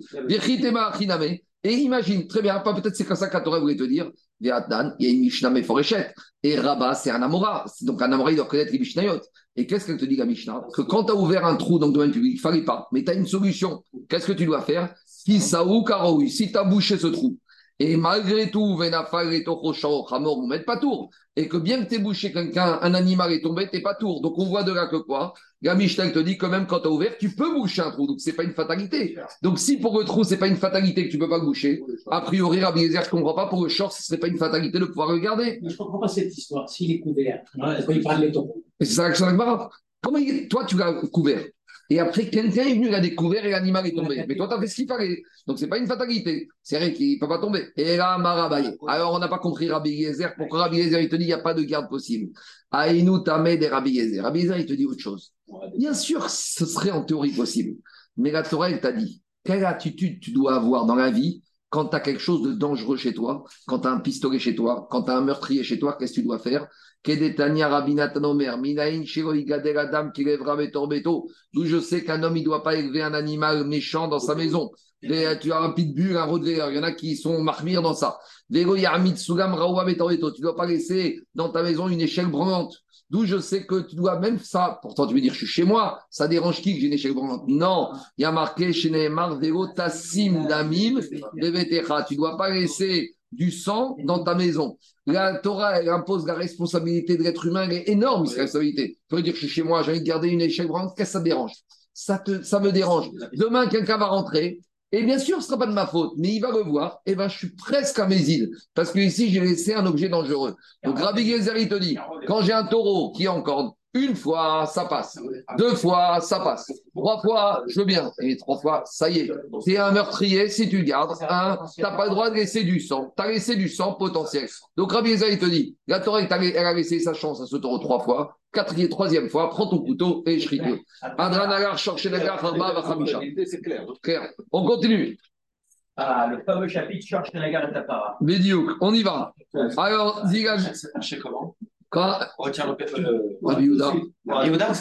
A: Et imagine, très bien, peut-être c'est comme ça qu'Atorah voulait te dire, il y a une Mishnah Meforechet. Et Rabat, c'est un Amora. Donc un Amora, il doit connaître les Mishnayot. Et qu'est-ce qu'elle te dit, la Mishnah? Que quand tu as ouvert un trou dans le domaine public, il ne fallait pas. Mais tu as une solution. Qu'est-ce que tu dois faire? Si tu as bouché ce trou, et malgré tout, et que bien que tu bouché quelqu'un, un animal est tombé, tu pas tour. Donc on voit de là que quoi? La te dit que même quand tu as ouvert, tu peux boucher un trou. Donc c'est pas une fatalité. Donc si pour le trou, c'est pas une fatalité que tu peux pas boucher, a priori, Rabbi Ezer, je comprends pas, pour le short, ce serait pas une fatalité de pouvoir regarder.
H: Je comprends pas cette histoire. S'il est couvert, pourquoi il parle les taureaux?
A: C'est ça que je Comment toi, tu l'as couvert et après, quelqu'un est venu, il a découvert et l'animal est tombé. Mais toi, tu as fait ce qu'il fallait. Donc, ce n'est pas une fatalité. C'est vrai qu'il ne peut pas tomber. Et là, Marabaye. Alors, on n'a pas compris Rabbi Yezer. Pourquoi Rabbi Yezer, il te dit, il n'y a pas de garde possible? Aïnou Tamé des Rabbi Yezer. Rabbi Yezer, il te dit autre chose. Bien sûr, ce serait en théorie possible. Mais la Torah, elle t'a dit, quelle attitude tu dois avoir dans la vie quand tu as quelque chose de dangereux chez toi, quand tu as un pistolet chez toi, quand tu as un meurtrier chez toi, qu'est-ce que tu dois faire? D'où je sais qu'un homme, il ne doit pas élever un animal méchant dans sa maison. Tu as un pitbull, un rottweiler, il y en a qui sont marmires dans ça. Tu ne dois pas laisser dans ta maison une échelle branlante. D'où je sais que tu dois même ça. Pourtant, tu veux dire, je suis chez moi. Ça dérange qui que j'ai une échelle Non. Il y a marqué chez Neymar, Vélo, Tassim, Damim, Tu ne dois pas laisser du sang dans ta maison. La Torah, impose la responsabilité de l'être humain, elle est énorme, cette responsabilité. Tu veux dire, je suis chez moi, j'ai envie de garder une échelle branlante, qu'est-ce que ça dérange? Ça, te, ça me dérange. Demain, quelqu'un va rentrer, et bien sûr, ce ne sera pas de ma faute, mais il va le voir, et ben je suis presque à mes îles, parce que ici, j'ai laissé un objet dangereux. Donc, Rabbi Gezer, il te dit, quand j'ai un taureau qui est en corde, une fois, ça passe. Deux fois, ça passe. Trois fois, je veux bien. Et trois fois, ça y est. C'est un meurtrier, si tu gardes, tu n'as pas le droit de laisser du sang. Tu as laissé du sang potentiel. Donc Rabbi il te dit, la Torah, elle a laissé sa chance à ce taureau trois fois. Quatrième, troisième fois, prends ton couteau et je Adranagar, Shorchenagar, Harba, Vachamisha. C'est clair. Clair. On continue.
H: Ah, le fameux chapitre Shorchenagar et Tapara.
A: Médioc, on y va. Alors, dis
C: comment?
A: Quand.
C: On retire le. Rabbi Yehuda. Rabbi Yehuda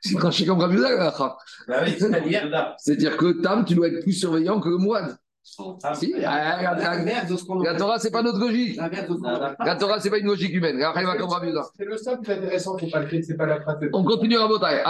A: C'est tranché comme Rabbi Yehuda,
C: bah
A: C'est-à-dire que Tam, tu dois être plus surveillant que le Mouad. Si, la Torah, c'est pas notre logique. La Torah, c'est pas une logique humaine.
D: C'est le seul qui est intéressant pour pas le c'est pas la pratique.
A: On continue à Botaï.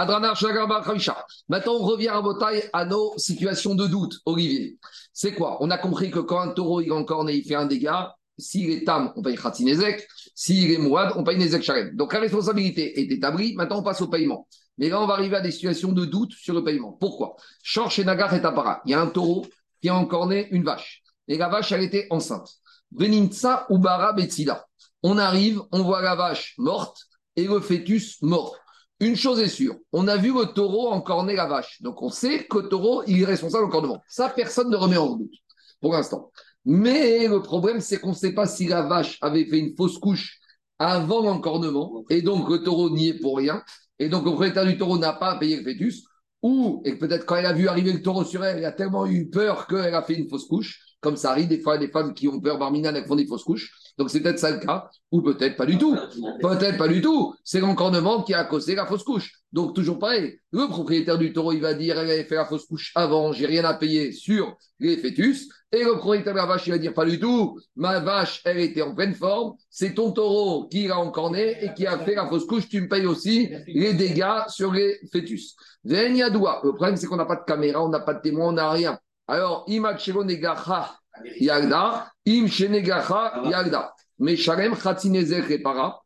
A: Maintenant, on revient à Botaï à nos situations de doute, Olivier. C'est quoi? On a compris que quand un taureau il est encore né, il fait un dégât. S'il est tam, on paye Khatinezek. S'il est mouad, on paye Nezek Sharem. Donc la responsabilité est établie. Maintenant, on passe au paiement. Mais là, on va arriver à des situations de doute sur le paiement. Pourquoi? Chor chez Nagar et Tapara. Il y a un taureau qui a encore né une vache. Et la vache, elle était enceinte. Venimtsa Ubara Betsila. On arrive, on voit la vache morte et le fœtus mort. Une chose est sûre, on a vu le taureau encorner la vache. Donc on sait que le taureau, il est responsable encornement. Ça, personne ne remet en doute pour l'instant. Mais le problème, c'est qu'on ne sait pas si la vache avait fait une fausse couche avant l'encornement, et donc le taureau n'y est pour rien, et donc le propriétaire du taureau n'a pas payé le fœtus, ou, et peut-être quand elle a vu arriver le taureau sur elle, elle a tellement eu peur qu'elle a fait une fausse couche, comme ça arrive des fois des femmes qui ont peur, Barmina, elles font des fausses couches, donc c'est peut-être ça le cas, ou peut-être pas du tout. Peut-être pas du tout. C'est l'encornement qui a causé la fausse couche. Donc toujours pareil, le propriétaire du taureau, il va dire, elle avait fait la fausse couche avant, j'ai rien à payer sur les fœtus. Et le propriétaire de la vache, il va dire, pas du tout, ma vache, elle était en pleine forme, c'est ton taureau qui l'a encorné et qui a fait la fausse couche, tu me payes aussi les dégâts sur les fœtus. Le problème, c'est qu'on n'a pas de caméra, on n'a pas de témoin, on n'a rien. Alors, imachelo negacha yagda, im shenegacha yagda. Mais shalem khatinezek repara,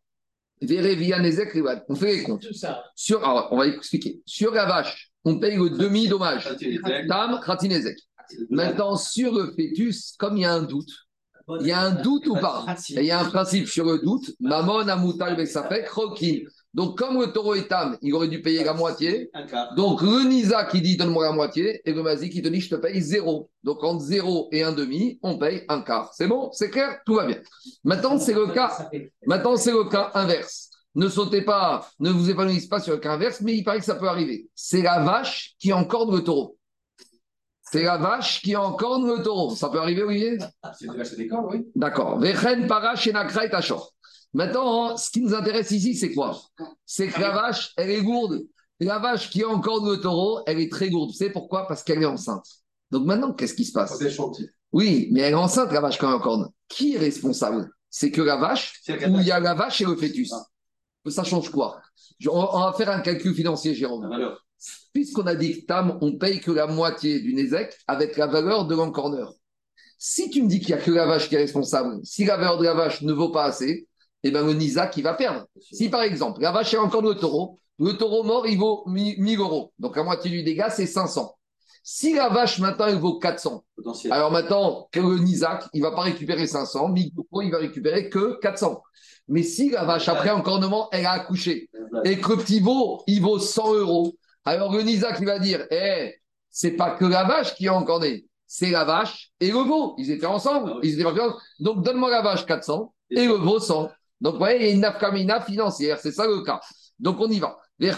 A: verevianezek rivad. On fait les comptes. Sur, alors, on va expliquer. Sur la vache, on paye le demi-dommage. Tam khatinezek. Maintenant, sur le fœtus, comme il y a un doute, il y a un doute ou pas? Il y a un principe sur le doute. Mamon amutal besafek rokin. Donc, comme le taureau est âme, il aurait dû payer la moitié. Donc, le Nisa qui dit donne-moi la moitié, et le Mazi qui te dit je te paye zéro. Donc, entre zéro et un demi, on paye un quart. C'est bon? C'est clair? Tout va bien. Maintenant, c'est le cas. Maintenant, c'est le cas inverse. Ne sautez pas, ne vous épanouissez pas sur le cas inverse, mais il paraît que ça peut arriver. C'est la vache qui encorde le taureau. C'est la vache qui encorne le taureau. Ça peut arriver, Olivier
D: C'est des cordes, oui.
A: D'accord. Vechen para shenakra et Maintenant, ce qui nous intéresse ici, c'est quoi? C'est que la vache, elle est gourde. La vache qui encorne le taureau, elle est très gourde. Vous savez pourquoi? Parce qu'elle est enceinte. Donc maintenant, qu'est-ce qui se passe? Oui, mais elle est enceinte, la vache, quand elle encorne. Qui est responsable? C'est que la vache, ou il y a la vache et le fœtus. Ah. Ça change quoi? On, va faire un calcul financier, Jérôme. Puisqu'on a dit que Tam, on paye que la moitié du Nézek avec la valeur de l'encorneur. Si tu me dis qu'il n'y a que la vache qui est responsable, si la valeur de la vache ne vaut pas assez, eh bien le qui va perdre. Si par exemple, la vache est encore le taureau, le taureau mort, il vaut 1000 euros. Donc la moitié du dégât, c'est 500. Si la vache maintenant, elle vaut 400, alors maintenant, que le Nisa, il ne va pas récupérer 500, 1000 euros, il va récupérer que 400. Mais si la vache, après encornement, elle a accouché, et que le petit veau, il vaut 100 euros, alors le Nisa qui va dire, eh, c'est pas que la vache qui a encorné, c'est la vache et le veau. Ils étaient ensemble. Ah ils étaient Donc donne-moi la vache 400 et le veau 100. Donc, vous voyez, il y a une nafkamina financière, c'est ça le cas. Donc, on y va. Donc,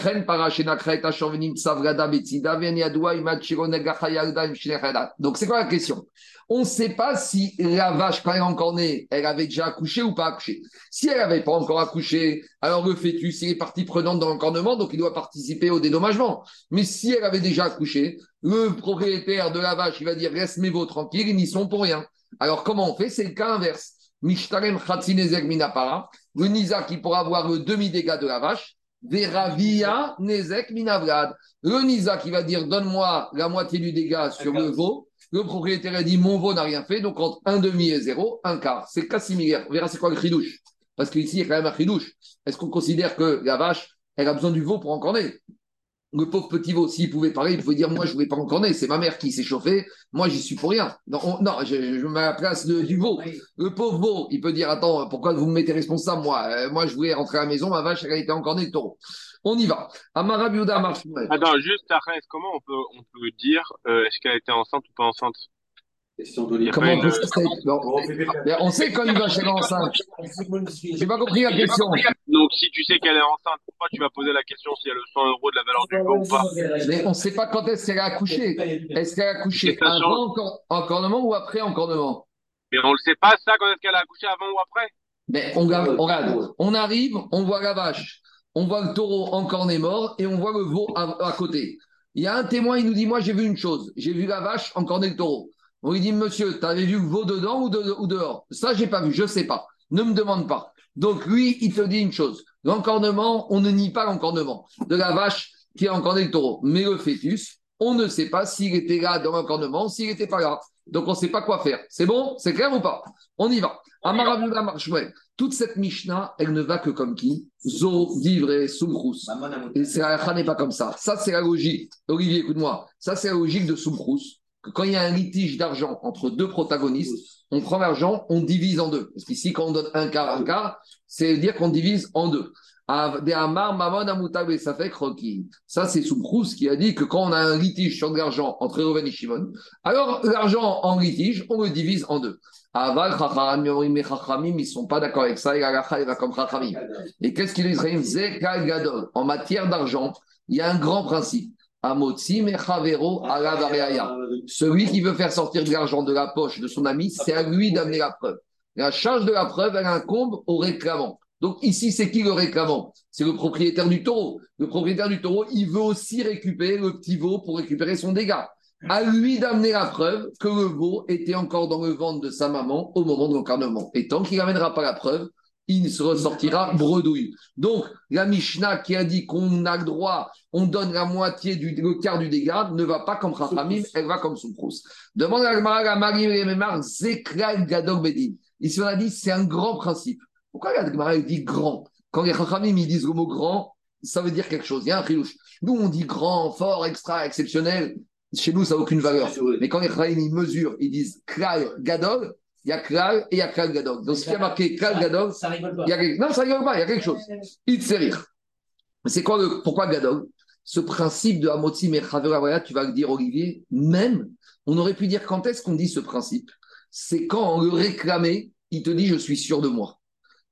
A: c'est quoi la question? On ne sait pas si la vache, quand elle est encore née, elle avait déjà accouché ou pas accouché. Si elle n'avait pas encore accouché, alors le fœtus, il est partie prenante dans l'encornement, donc il doit participer au dédommagement. Mais si elle avait déjà accouché, le propriétaire de la vache, il va dire laisse mes veaux tranquilles, ils n'y sont pour rien. Alors, comment on fait? C'est le cas inverse. Mishtarem Khatsinezek Minapara, le Nisa qui pourra avoir le demi-dégât de la vache, Veravia Nezek Minavrad. Le Nisa qui va dire donne-moi la moitié du dégât sur le veau. Le propriétaire a dit mon veau n'a rien fait, donc entre un demi et zéro, un quart. C'est cas similaire. On verra c'est quoi le chidouche. Parce qu'ici, il y a quand même un chidouche. Est-ce qu'on considère que la vache, elle a besoin du veau pour encorner le pauvre petit veau, s'il pouvait parler, il pouvait dire Moi, je ne voulais pas encorner, c'est ma mère qui s'est chauffée, moi, j'y suis pour rien. Non, non je, me mets à la place du veau. Le pauvre veau, il peut dire Attends, pourquoi vous me mettez responsable Moi, euh, moi je voulais rentrer à la maison, ma vache, elle a été encornée de taureau. On y va. Amarabiuda marche.
F: Attends, juste, après, comment on peut, on peut dire euh, est-ce qu'elle a été enceinte ou pas enceinte?
A: Comment on peut On sait quand une vache est enceinte. J'ai pas compris la question.
F: Donc, si tu sais qu'elle est enceinte, pourquoi tu vas poser la question si elle a le 100 euros de la valeur du veau ou pas
A: Mais on ne sait pas quand est-ce qu'elle a accouché. Est-ce qu'elle a accouché avant encornement ou après encornement
F: Mais on ne sait pas ça quand est-ce qu'elle a accouché avant ou après?
A: Mais on, regarde, on arrive, on voit la vache, on voit le taureau encore né mort et on voit le veau à, côté. Il y a un témoin, il nous dit Moi, j'ai vu une chose. J'ai vu la vache encore né le taureau. On lui dit Monsieur, tu avais vu veau dedans ou, dehors? Ça, j'ai pas vu, je sais pas. Ne me demande pas. Donc, lui, il te dit une chose L'encornement, on ne nie pas l'encornement de la vache qui a encorné le taureau. Mais le fœtus, on ne sait pas s'il était là dans l'encornement, s'il n'était pas là. Donc, on ne sait pas quoi faire. C'est bon? C'est clair ou pas? On y va. Amaravula Marshwell. Toute cette Mishnah, elle ne va que comme qui? Zo, Divré, Soumkrous. Et c'est n'est pas comme ça. Ça, c'est la logique. Olivier, écoute-moi. Ça, c'est la logique de Soumkrous. Quand il y a un litige d'argent entre deux protagonistes, on prend l'argent, on divise en deux. Parce qu'ici, quand on donne un quart, un quart, c'est dire qu'on divise en deux. Ça, c'est Soumkrous qui a dit que quand on a un litige sur de l'argent entre Reuven et Shimon, alors l'argent en litige, on le divise en deux. Aval, Chachamim, ils ne sont pas d'accord avec ça, et qu'est-ce qu'il Gadol. En matière d'argent, il y a un grand principe. Amotzi Mechavero Celui qui veut faire sortir de l'argent de la poche de son ami, c'est à lui d'amener la preuve. La charge de la preuve, elle incombe au réclamant. Donc ici, c'est qui le réclamant? C'est le propriétaire du taureau. Le propriétaire du taureau, il veut aussi récupérer le petit veau pour récupérer son dégât. À lui d'amener la preuve que le veau était encore dans le ventre de sa maman au moment de l'encarnement. Et tant qu'il n'amènera pas la preuve, il se ressortira bredouille. Donc, la Mishnah qui a dit qu'on a le droit, on donne la moitié du le quart du dégât, ne va pas comme Chachamim, elle va comme Soumprous. Demande à la Marie Memar, Zekral Gadol Bedin. Ici, on a dit, c'est un grand principe. Pourquoi la Gemara dit grand? Quand les Chachamim ils disent le mot grand, ça veut dire quelque chose. Il y a un chilouche. Nous, on dit grand, fort, extra, exceptionnel. Chez nous, ça n'a aucune valeur. Mais quand les Chachamim ils mesurent, ils disent Klal Gadol, il y a Klal et il y a Klal Gadol. Donc, ce qui a marqué Klal Gadol, ça rigole pas. Il y a... non, ça rigole pas, il y a quelque chose. Il te rire. C'est quoi le... Pourquoi Gadol? Ce principe de Hamotzi Mechavera, tu vas le dire, Olivier, même, on aurait pu dire quand est-ce qu'on dit ce principe? C'est quand on le réclamait, il te dit je suis sûr de moi.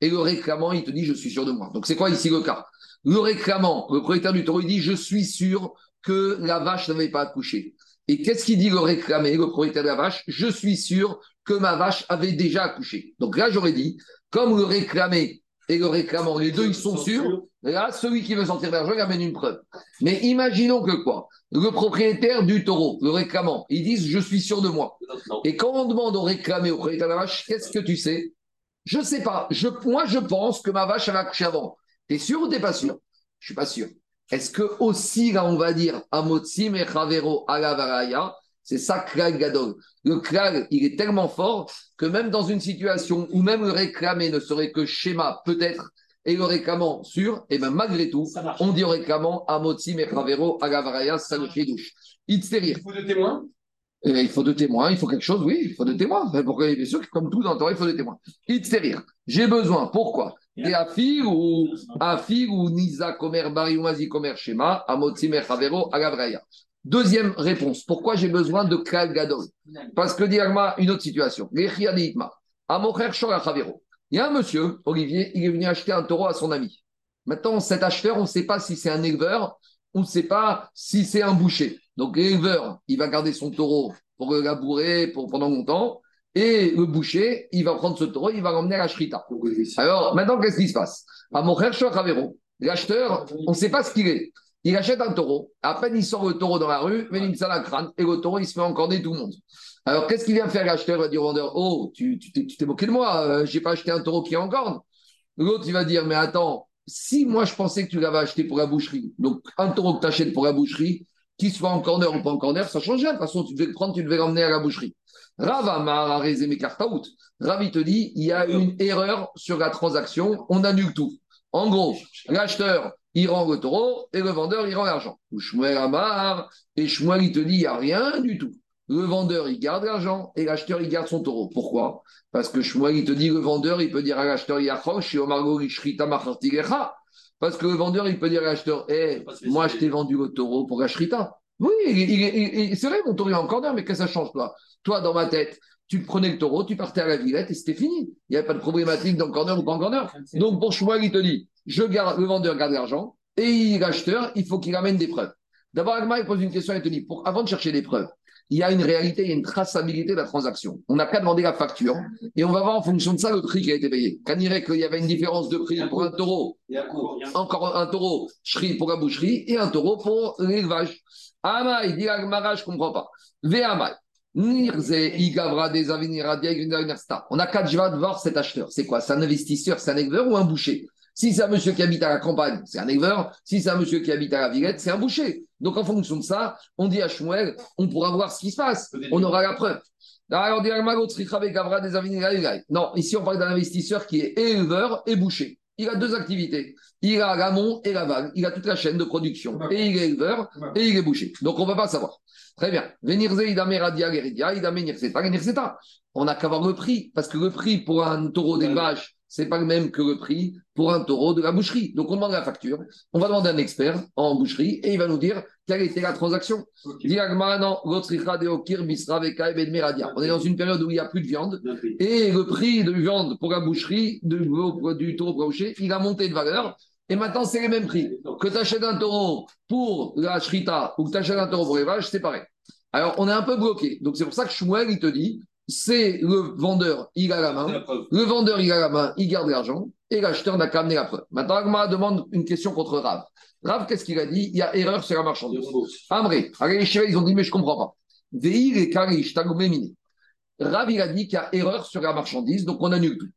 A: Et le réclamant, il te dit, je suis sûr de moi. Donc c'est quoi ici le cas? Le réclamant, le propriétaire du taureau, il dit, je suis sûr que la vache n'avait pas accouché. Et qu'est-ce qu'il dit le réclamé, le propriétaire de la vache? Je suis sûr que ma vache avait déjà accouché. Donc là, j'aurais dit, comme le réclamé et le réclamant, les deux, ils sont sûrs, là, celui qui veut sortir l'argent, il amène une preuve. Mais imaginons que quoi? Le propriétaire du taureau, le réclamant, ils disent, je suis sûr de moi. Et quand on demande au réclamé, au propriétaire de la vache, qu'est-ce que tu sais? Je ne sais pas. Je, moi, je pense que ma vache, elle a accouché avant. T'es sûr ou t'es pas sûr? Je suis pas sûr. Est-ce que aussi, là, on va dire, Amotsim et Chavero Agavaraya, c'est ça, Klal Gadol. Le Klal, il est tellement fort que même dans une situation où même le réclamé ne serait que schéma, peut-être, et le réclamant sûr, et même malgré tout, on dit au réclamant Amotsim et Chavero Agavaraya, ça le fait douche. Il te Il
D: faut de témoins?
A: Il faut deux témoins, il faut quelque chose, oui, il faut deux témoins. Pourquoi Bien sûr que comme tout dans le Torah, il faut deux témoins. rire. J'ai besoin. Pourquoi? Et ou ou Nisa Bari Shema, Agabraya. Deuxième réponse. Pourquoi j'ai besoin de Kal Gadol? Parce que, Diagma, une autre situation. Il y a un monsieur, Olivier, il est venu acheter un taureau à son ami. Maintenant, cet acheteur, on ne sait pas si c'est un éleveur, on ne sait pas si c'est un boucher. Donc l'éleveur, il va garder son taureau pour le labourer pendant longtemps. Et le boucher, il va prendre ce taureau, il va l'emmener à la shrita. Alors maintenant, qu'est-ce qui se passe? À mon frère l'acheteur, on ne sait pas ce qu'il est. Il achète un taureau. À peine il sort le taureau dans la rue, mais il la crâne. Et le taureau, il se fait encorner tout le monde. Alors qu'est-ce qu'il vient faire l'acheteur? Il va dire au vendeur Oh, tu t'es moqué de moi, euh, je n'ai pas acheté un taureau qui est en corne. L'autre, il va dire Mais attends, si moi je pensais que tu l'avais acheté pour la boucherie, donc un taureau que tu achètes pour la boucherie, qu'il soit en corner ou pas en corner, ça change rien. De toute façon, tu devais le prendre, tu devais l'emmener à la boucherie. Rav Ravi te dit, il y a une erreur sur la transaction, on annule tout. En gros, l'acheteur, il rend le taureau et le vendeur, il rend l'argent. Ou Shmuel Amar, et Shmuel, il te dit, il n'y a rien du tout. Le vendeur, il garde l'argent et l'acheteur, il garde son taureau. Pourquoi? Parce que Shmuel, il te dit, le vendeur, il peut dire à l'acheteur, Yachosh, et Omargo, parce que le vendeur, il peut dire à l'acheteur Eh, moi, je t'ai vendu le taureau pour la shrita. Oui, c'est vrai, mon taureau est en corner, mais qu'est-ce que ça change, toi? Toi, dans ma tête, tu prenais le taureau, tu partais à la Villette et c'était fini. Il n'y avait pas de problématique dans corner ou pas en corner. Donc, pour moi, il te dit je garde, le vendeur garde l'argent et l'acheteur, il faut qu'il amène des preuves. D'abord, Agma, il pose une question et te dit pour, avant de chercher des preuves, il y a une réalité, il y a une traçabilité de la transaction. On n'a qu'à demander la facture et on va voir en fonction de ça le prix qui a été payé. Quand il dirait qu'il y avait une différence de prix pour un taureau, encore un taureau pour la boucherie et un taureau pour l'élevage. Ama, il dit je ne comprends pas. Ve'amai. On a quatre de voir cet acheteur. C'est quoi? C'est un investisseur, c'est un éleveur ou un boucher? Si c'est un monsieur qui habite à la campagne, c'est un éleveur. Si c'est un monsieur qui habite à la Villette, c'est un boucher. Donc en fonction de ça, on dit à Shmuel, on pourra voir ce qui se passe. On aura la preuve. Alors, non, ici on parle d'un investisseur qui est éleveur et boucher. Il a deux activités. Il a l'amont et l'aval. Il a toute la chaîne de production. Et il est éleveur et il est boucher. Donc on ne va pas savoir. Très bien. On n'a qu'à voir le prix, parce que le prix pour un taureau d'élevage, ce n'est pas le même que le prix pour un taureau de la boucherie. Donc on demande la facture, on va demander un expert en boucherie et il va nous dire quelle était la transaction. On est dans une période où il n'y a plus de viande et le prix de viande pour la boucherie, du taureau pour la boucherie, il a monté de valeur et maintenant, c'est les mêmes prix. Que tu achètes un taureau pour la shrita ou que tu achètes un taureau pour l'élevage, c'est pareil. Alors, on est un peu bloqué. Donc, c'est pour ça que Shmuel, il te dit c'est le vendeur, il a la main. Le vendeur, il a la main, il garde l'argent. Et l'acheteur n'a qu'à amener la preuve. Maintenant, Agma demande une question contre Rav. Rav, qu'est-ce qu'il a dit? Il y a erreur sur la marchandise. Amré, les chevaux, ils ont dit, mais je ne comprends pas. Veil et Karish, Rav, il a dit qu'il y a erreur sur la marchandise, donc on annule tout.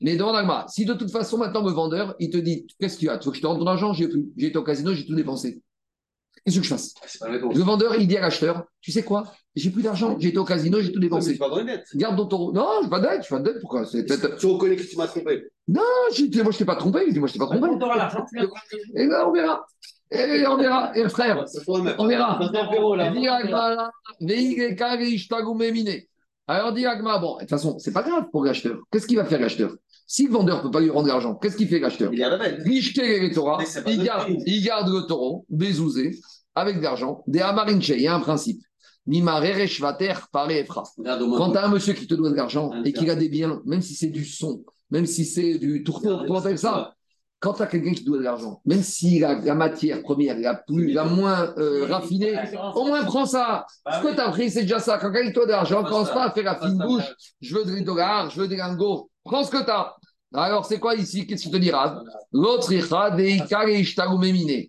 A: Mais demande Agma, si de toute façon, maintenant, le vendeur, il te dit Qu'est-ce qu'il y a? Tu veux que je te rende ton argent? J'ai plus. J'ai été au casino, j'ai tout dépensé. Qu'est-ce que je fasse ah, Le vendeur, il dit à l'acheteur Tu sais quoi J'ai plus d'argent, j'ai été au casino, j'ai tout dépensé.
C: pas.
A: Garde ton taureau. Non, je pas de dette, je pas de dette. Pourquoi
C: Tu reconnais que tu m'as trompé
A: Non, moi, je t'ai pas trompé. Il dit Moi, je t'ai pas trompé. Et là, on verra. Et on verra. Et frère, on verra. Alors, dit Agma, bon, de toute façon, c'est pas grave pour l'acheteur. Qu'est-ce qu'il va faire l'acheteur? Si le vendeur ne peut pas lui rendre l'argent, qu'est-ce qu'il fait l'acheteur?
C: Il garde
A: il garde, il garde le taureau, bézouzé, avec de l'argent, des amarinche, il y a un principe. Quand tu as un monsieur qui te doit de l'argent et qu'il a des biens, même si c'est du son, même si c'est du tourteau, comment faire ça? Quand tu as quelqu'un qui doit de l'argent, même si la, la, matière première la, plus, la moins euh, raffinée, au moins prends ça. Ce que tu as pris, c'est déjà ça. Quand quelqu'un te doit de l'argent, commence pas à faire la fine bouche. Je veux des dollars, je veux des lingots. Prends ce que tu as. Alors, c'est quoi ici? Qu'est-ce qu'il te dira L'autre,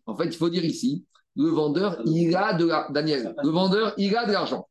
A: En fait, il faut dire ici, le vendeur, il a de l'argent. Daniel, le vendeur, il a de l'argent.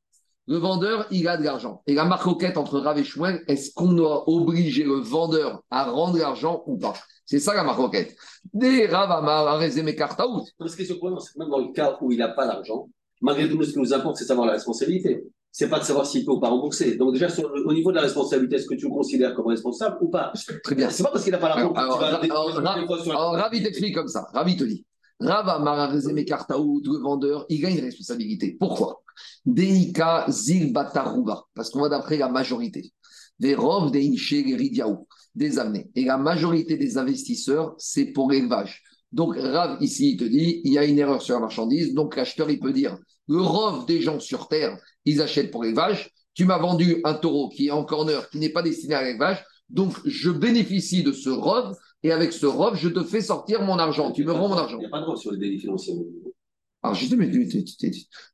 A: Le vendeur, il a de l'argent. Et la marcoquette entre Rav et Shmuel, est-ce qu'on doit obliger le vendeur à rendre l'argent ou pas? C'est ça la marquette. Des Ravama, mes Kartaout.
C: Parce que ce problème, c'est que même dans le cas où il n'a pas d'argent, malgré tout, ce qui nous importe, c'est savoir la responsabilité. C'est pas de savoir s'il peut ou pas rembourser. Donc, déjà, au niveau de la responsabilité, est-ce que tu le considères comme responsable ou pas?
A: Très bien.
C: C'est pas parce qu'il n'a pas l'argent
A: tu vas Alors, Ravi t'explique comme ça. Ravi te dit. Rava le vendeur, il a une responsabilité. Pourquoi? Deika Zil Batarouba. Parce qu'on va d'après la majorité. Des Rov, des des amenés. Et la majorité des investisseurs, c'est pour l'élevage. Donc, Rav, ici, il te dit, il y a une erreur sur la marchandise. Donc, l'acheteur, il peut dire, le rov des gens sur Terre, ils achètent pour l'élevage. Tu m'as vendu un taureau qui est en corner, qui n'est pas destiné à l'élevage. Donc, je bénéficie de ce rov. Et avec ce rov, je te fais sortir mon argent. Tu me rends mon argent.
C: Il n'y a pas de droit sur les délits financiers.
A: Alors, je dis, mais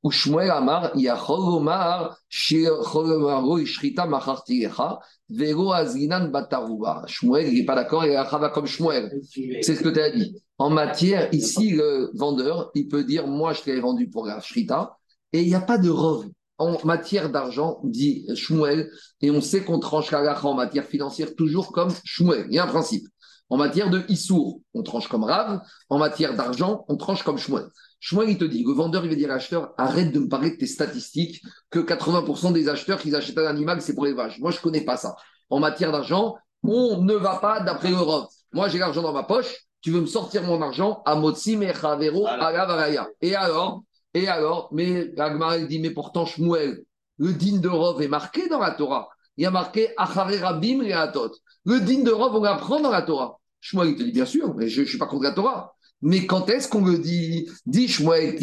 A: ou Shmuel Amar, Yachol Omar, Shircholomaro, Ishrita, Machartirecha, Vero Azginan Batarouba. Shmuel, il n'est pas d'accord, il a comme Shmuel. C'est ce que tu as dit. En matière, ici, le vendeur, il peut dire, moi, je t'ai vendu pour la Shrita, et il n'y a pas de rov. En matière d'argent, dit Shmuel, et on sait qu'on tranche la en matière financière toujours comme Shmuel. Il y a un principe. En matière de Issour, on tranche comme Rav. En matière d'argent, on tranche comme Shmuel. Shmuel, il te dit, le vendeur, il va dire à l'acheteur, arrête de me parler de tes statistiques, que 80% des acheteurs qui achètent un animal, c'est pour l'élevage. Moi, je ne connais pas ça. En matière d'argent, on ne va pas d'après l'Europe. Moi, j'ai l'argent dans ma poche, tu veux me sortir mon argent à Motsi, Mechavero, à Et alors, et alors, mais Agmar, dit, mais pourtant, Shmuel, le din de Rov est marqué dans la Torah. Il y a marqué Achare Rabim Le din de Rov, on l'apprend dans la Torah. Shmuel, il te dit bien sûr, mais je ne suis pas contre la Torah. Mais quand est-ce qu'on le dit Dit Shmuel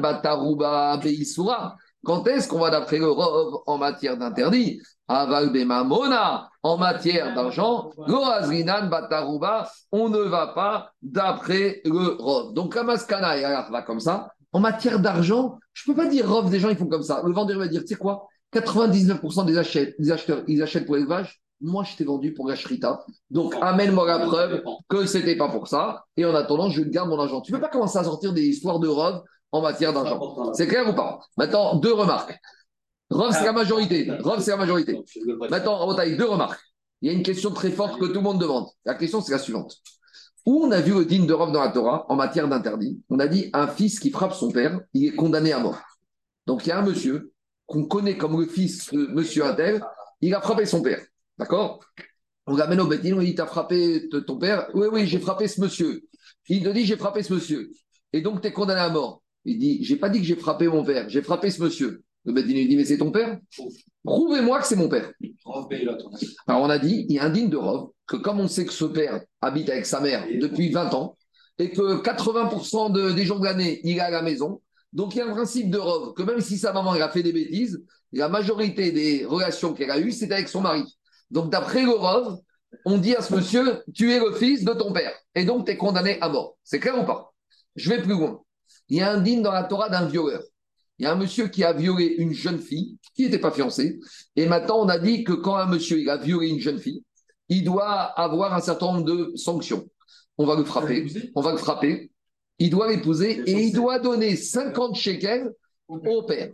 A: Bataruba Beisura. Quand est-ce qu'on va d'après le Rov en matière d'interdit? Aval Mona en matière d'argent, Loazrinan Bataruba, on ne va pas d'après le Rov. Donc la Maskana va comme ça. En matière d'argent, je ne peux pas dire Rov, des gens, ils font comme ça. Le vendeur va dire, tu sais quoi? 99% des, des acheteurs, ils achètent pour l'élevage. Moi, je t'ai vendu pour la shrita. Donc, amène-moi la preuve que ce n'était pas pour ça. Et en attendant, je garde mon argent. Tu ne peux pas commencer à sortir des histoires de Rov en matière d'argent. C'est clair ou pas? Maintenant, deux remarques. Rov, c'est la majorité. Rov, c'est la majorité. Maintenant, en deux remarques. Il y a une question très forte que tout le monde demande. La question, c'est la suivante. Où on a vu le digne de Rov dans la Torah en matière d'interdit? On a dit un fils qui frappe son père, il est condamné à mort. Donc, il y a un monsieur qu'on connaît comme le fils de monsieur Adel, il a frappé son père. D'accord? On l'amène au Bédine, on dit T'as frappé ton père Oui, oui, j'ai frappé ce monsieur. Il te dit J'ai frappé ce monsieur. Et donc, tu es condamné à mort. Il dit J'ai pas dit que j'ai frappé mon père, j'ai frappé ce monsieur. Le Bédine lui dit Mais c'est ton père? Prouvez-moi que c'est mon père. Alors, on a dit Il y a un digne de Rov, que comme on sait que ce père habite avec sa mère depuis 20 ans, et que 80% des jours de l'année, il est à la maison, donc il y a un principe de Rov, que même si sa maman a fait des bêtises, la majorité des relations qu'elle a eues, c'est avec son mari. Donc, d'après le on dit à ce monsieur, tu es le fils de ton père. Et donc, tu es condamné à mort. C'est clair ou pas? Je vais plus loin. Il y a un digne dans la Torah d'un violeur. Il y a un monsieur qui a violé une jeune fille qui n'était pas fiancée. Et maintenant, on a dit que quand un monsieur il a violé une jeune fille, il doit avoir un certain nombre de sanctions. On va le frapper. On va le frapper. Il doit l'épouser et il doit donner 50 shekels au père.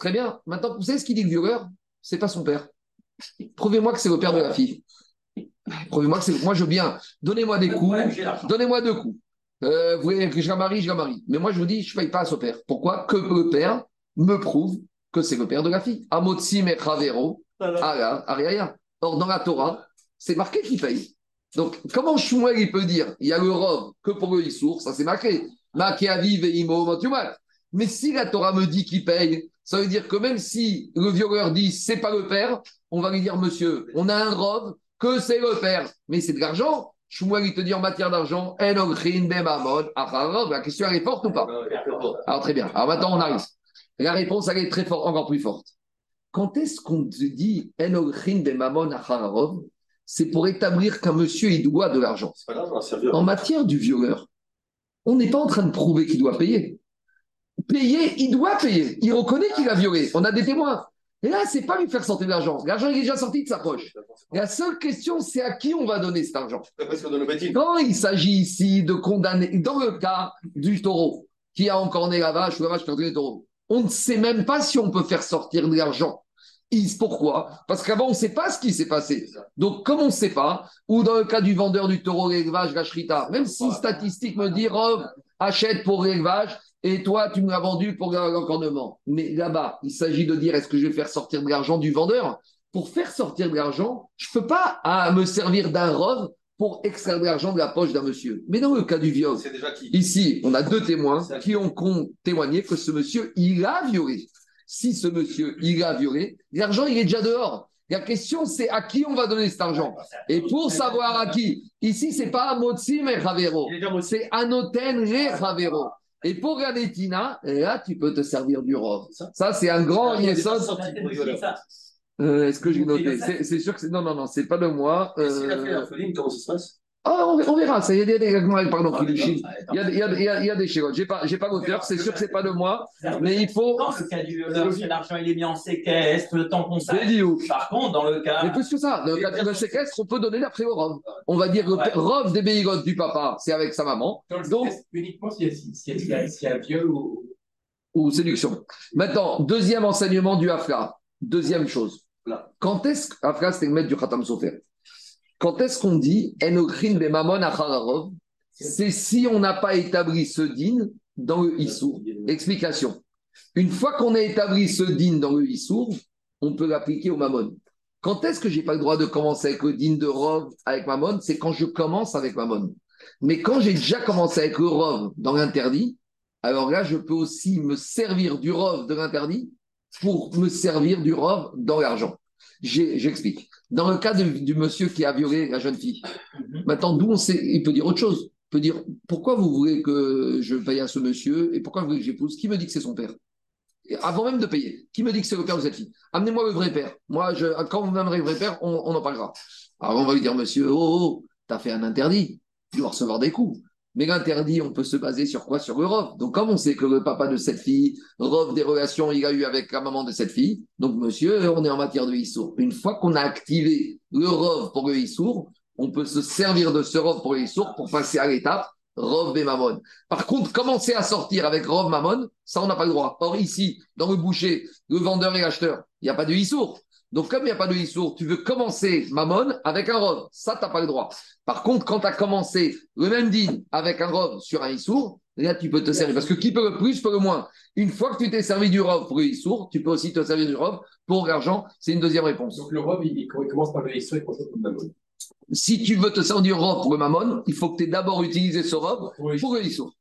A: Très bien. Maintenant, vous savez ce qu'il dit le violeur? C'est pas son père. Prouvez-moi que c'est le père de la fille. Prouvez-moi que c'est. Moi, je veux bien. Donnez-moi des coups. Donnez-moi deux coups. Euh, vous voulez que je la marie, je la marie. Mais moi, je vous dis, je ne paye pas à ce père. Pourquoi? Que le père me prouve que c'est le père de la fille. Amotsi Mechavero, Ariaya. Or, dans la Torah, c'est marqué qu'il paye. Donc, comment Shmuel il peut dire il y a le rov que pour le Issour, ça c'est marqué. Makeaviv et Imo Mais si la Torah me dit qu'il paye, ça veut dire que même si le violeur dit c'est pas le père, on va lui dire monsieur, on a un rov que c'est le père, mais c'est de l'argent. Shmuel, il te dit en matière d'argent, la question elle est forte ou pas? Alors très bien. Alors maintenant on arrive. La réponse elle est très forte, encore plus forte. Quand est-ce qu'on te dit c'est pour établir qu'un monsieur il doit de l'argent. En matière du violeur, on n'est pas en train de prouver qu'il doit payer payer, il doit payer. Il reconnaît qu'il a violé. On a des témoins. Et là, c'est pas lui faire sortir de l'argent. L'argent est déjà sorti de sa poche. La seule question, c'est à qui on va donner cet argent. Quand il s'agit ici de condamner, dans le cas du taureau, qui a encore né la vache ou la vache qui a le taureau, on ne sait même pas si on peut faire sortir de l'argent. Pourquoi? Parce qu'avant, on ne sait pas ce qui s'est passé. Donc, comme on ne sait pas, ou dans le cas du vendeur du taureau, l'élevage, la shrita, même si statistique me dit, Rob, achète pour l'élevage, et toi, tu me l'as vendu pour l'encornement. Mais là-bas, il s'agit de dire est-ce que je vais faire sortir de l'argent du vendeur? Pour faire sortir de l'argent, je ne peux pas me servir d'un rove pour extraire de l'argent de la poche d'un monsieur. Mais dans le cas du viol, ici, on a deux témoins qui ont témoigné que ce monsieur, il a violé. Si ce monsieur, il a violé, l'argent, il est déjà dehors. La question, c'est à qui on va donner cet argent? Et pour savoir à qui, ici, c'est pas à Motsi, mais Ravero. C'est à Noten, les Ravero. Et pour Ganetina, là, tu peux te servir du rov. Ça, c'est un grand Yesod. Euh, Est-ce que j'ai noté? C'est sûr que c'est. Non, non, non, c'est pas de moi.
C: Euh... Si la fait comment ça se passe?
A: Ah, on, verra, ça. Il y a des, pardon, il, y a, il, y a, il, y a, il y a des chérotes. J'ai pas, j'ai pas l'auteur, c'est sûr que c'est pas de moi, mais il faut.
I: Dans le cas du l'argent il est mis en séquestre, le temps qu'on
A: s'arrête.
I: Par contre, dans le cas.
A: Mais plus que ça, dans le cas de séquestre, on peut donner d'après au rov. On va dire le rov des béigotes du papa, c'est avec sa maman.
D: Donc, uniquement s'il y, a viol ou.
A: Ou séduction. Maintenant, deuxième enseignement du Afra. Deuxième chose. Quand est-ce que. Afra, c'était le maître du Khatam Sofer? Quand est-ce qu'on dit Enokrin Mamon Achararov C'est si on n'a pas établi ce din dans le Issour. Explication. Une fois qu'on a établi ce din dans le Issour, on peut l'appliquer au Mamon. Quand est-ce que j'ai pas le droit de commencer avec le din de Rov avec Mamon C'est quand je commence avec Mamon. Mais quand j'ai déjà commencé avec le Rov dans l'interdit, alors là, je peux aussi me servir du Rov de l'interdit pour me servir du Rov dans l'argent. J'explique. Dans le cas du monsieur qui a violé la jeune fille, mhm. maintenant, d'où on sait, il peut dire autre chose. Il peut dire pourquoi vous voulez que je paye à ce monsieur et pourquoi vous voulez que j'épouse? Qui me dit que c'est son père? Avant même de payer, qui me dit que c'est le père de cette fille? Amenez-moi le vrai père. Moi, je, quand vous m'amenerez le vrai père, on, en parlera. Alors on va lui dire monsieur, oh, oh, oh t'as fait un interdit, tu dois recevoir des coups. Mais l'interdit, on peut se baser sur quoi? Sur le Rov. Donc, comme on sait que le papa de cette fille, Rov des relations, il a eu avec la maman de cette fille, donc monsieur, on est en matière de Issour. Une fois qu'on a activé le Rov pour le Issour, on peut se servir de ce Rov pour le Issour pour passer à l'étape Rov et Mammon. Par contre, commencer à sortir avec Rov Mammon, ça, on n'a pas le droit. Or, ici, dans le boucher, le vendeur et l'acheteur, il n'y a pas de Issour. Donc, comme il n'y a pas de Issour, tu veux commencer Mammon avec un Rov. Ça, tu n'as pas le droit. Par contre, quand tu as commencé le même din avec un Rov sur un Issour, là, tu peux te servir. Parce que qui peut le plus, peut le moins. Une fois que tu t'es servi du Rov pour le Issour, tu peux aussi te servir du Rov pour l'argent. C'est une deuxième réponse.
D: Donc, le Rov, il, commence par le Issour et commence par le Mammon
A: si tu veux te servir du robe pour le mammon, il faut que tu aies d'abord utilisé ce robe pour le lissour.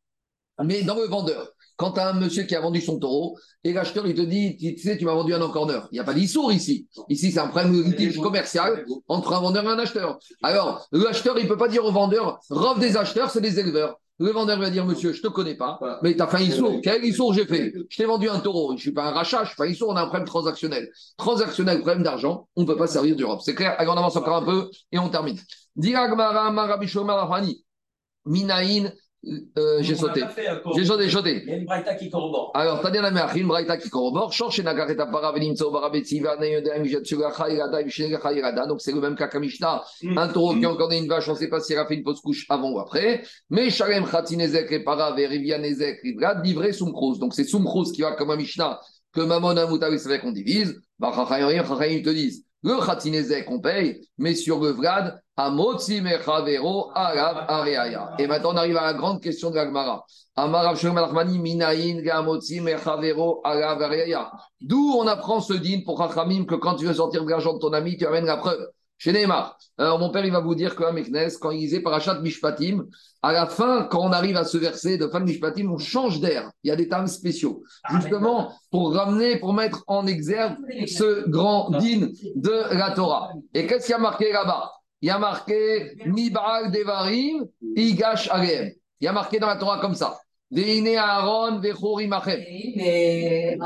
A: Mais dans le vendeur, quand tu as un monsieur qui a vendu son taureau et l'acheteur il te dit Tu sais, tu m'as vendu un encorneur. Il n'y a pas d'issour ici. Ici, c'est un problème litige commercial entre un vendeur et un acheteur. Alors, l'acheteur, il ne peut pas dire au vendeur Robe des acheteurs, c'est des éleveurs. Le vendeur va dire, monsieur, je ne te connais pas, mais tu as fait un issour. Quel issour j'ai fait? Je t'ai vendu un taureau. Je ne suis pas un rachat, je suis pas un issour, on a un problème transactionnel. Transactionnel, problème d'argent, on ne peut pas servir d'Europe. C'est clair? Allez, on avance encore un peu et on termine. Minaïn euh, j'ai sauté. J'ai sauté, sauté.
I: Il y a une braïta qui corrobore.
A: Alors, t'as bien la une braïta qui corrobore. Change nagareta paravelimso barabetsiva neyodem jatsuga chayrada vishnega chayrada. Donc, c'est le même cas qu'Amishta. Mm. Un taureau qui a encore une vache, on ne sait pas s'il a fait une pause couche avant ou après. Mais Shalem chatinezek et para verivianezek rivrad livré sumkros. Donc, c'est sumkros qui va comme Amishta que Mamon Amoutavis c'est qu'on divise. Bah, ils te disent. Le Khatinezek, on paye, mais sur le Vlad, Amotzi Mechavero Arav Areaya. Et maintenant, on arrive à la grande question de l'Agmara. Amarav Minaïn Gamotzi Mechavero Areaya. D'où on apprend ce din pour Chachamim que quand tu veux sortir de l'argent de ton ami, tu amènes la preuve. Chez Neymar, alors mon père, il va vous dire qu'à Meknes, quand il disait Parachat Mishpatim, à la fin, quand on arrive à ce verset de fin de Mishpatim, on change d'air. Il y a des termes spéciaux. Justement, pour ramener, pour mettre en exergue ce grand din de la Torah. Et qu'est-ce qu'il y a marqué là-bas? Il y a marqué Mibal Devarim, Igash Areem. Il y a marqué dans la Torah comme ça. Veine Aaron, Vechorim Achem. Il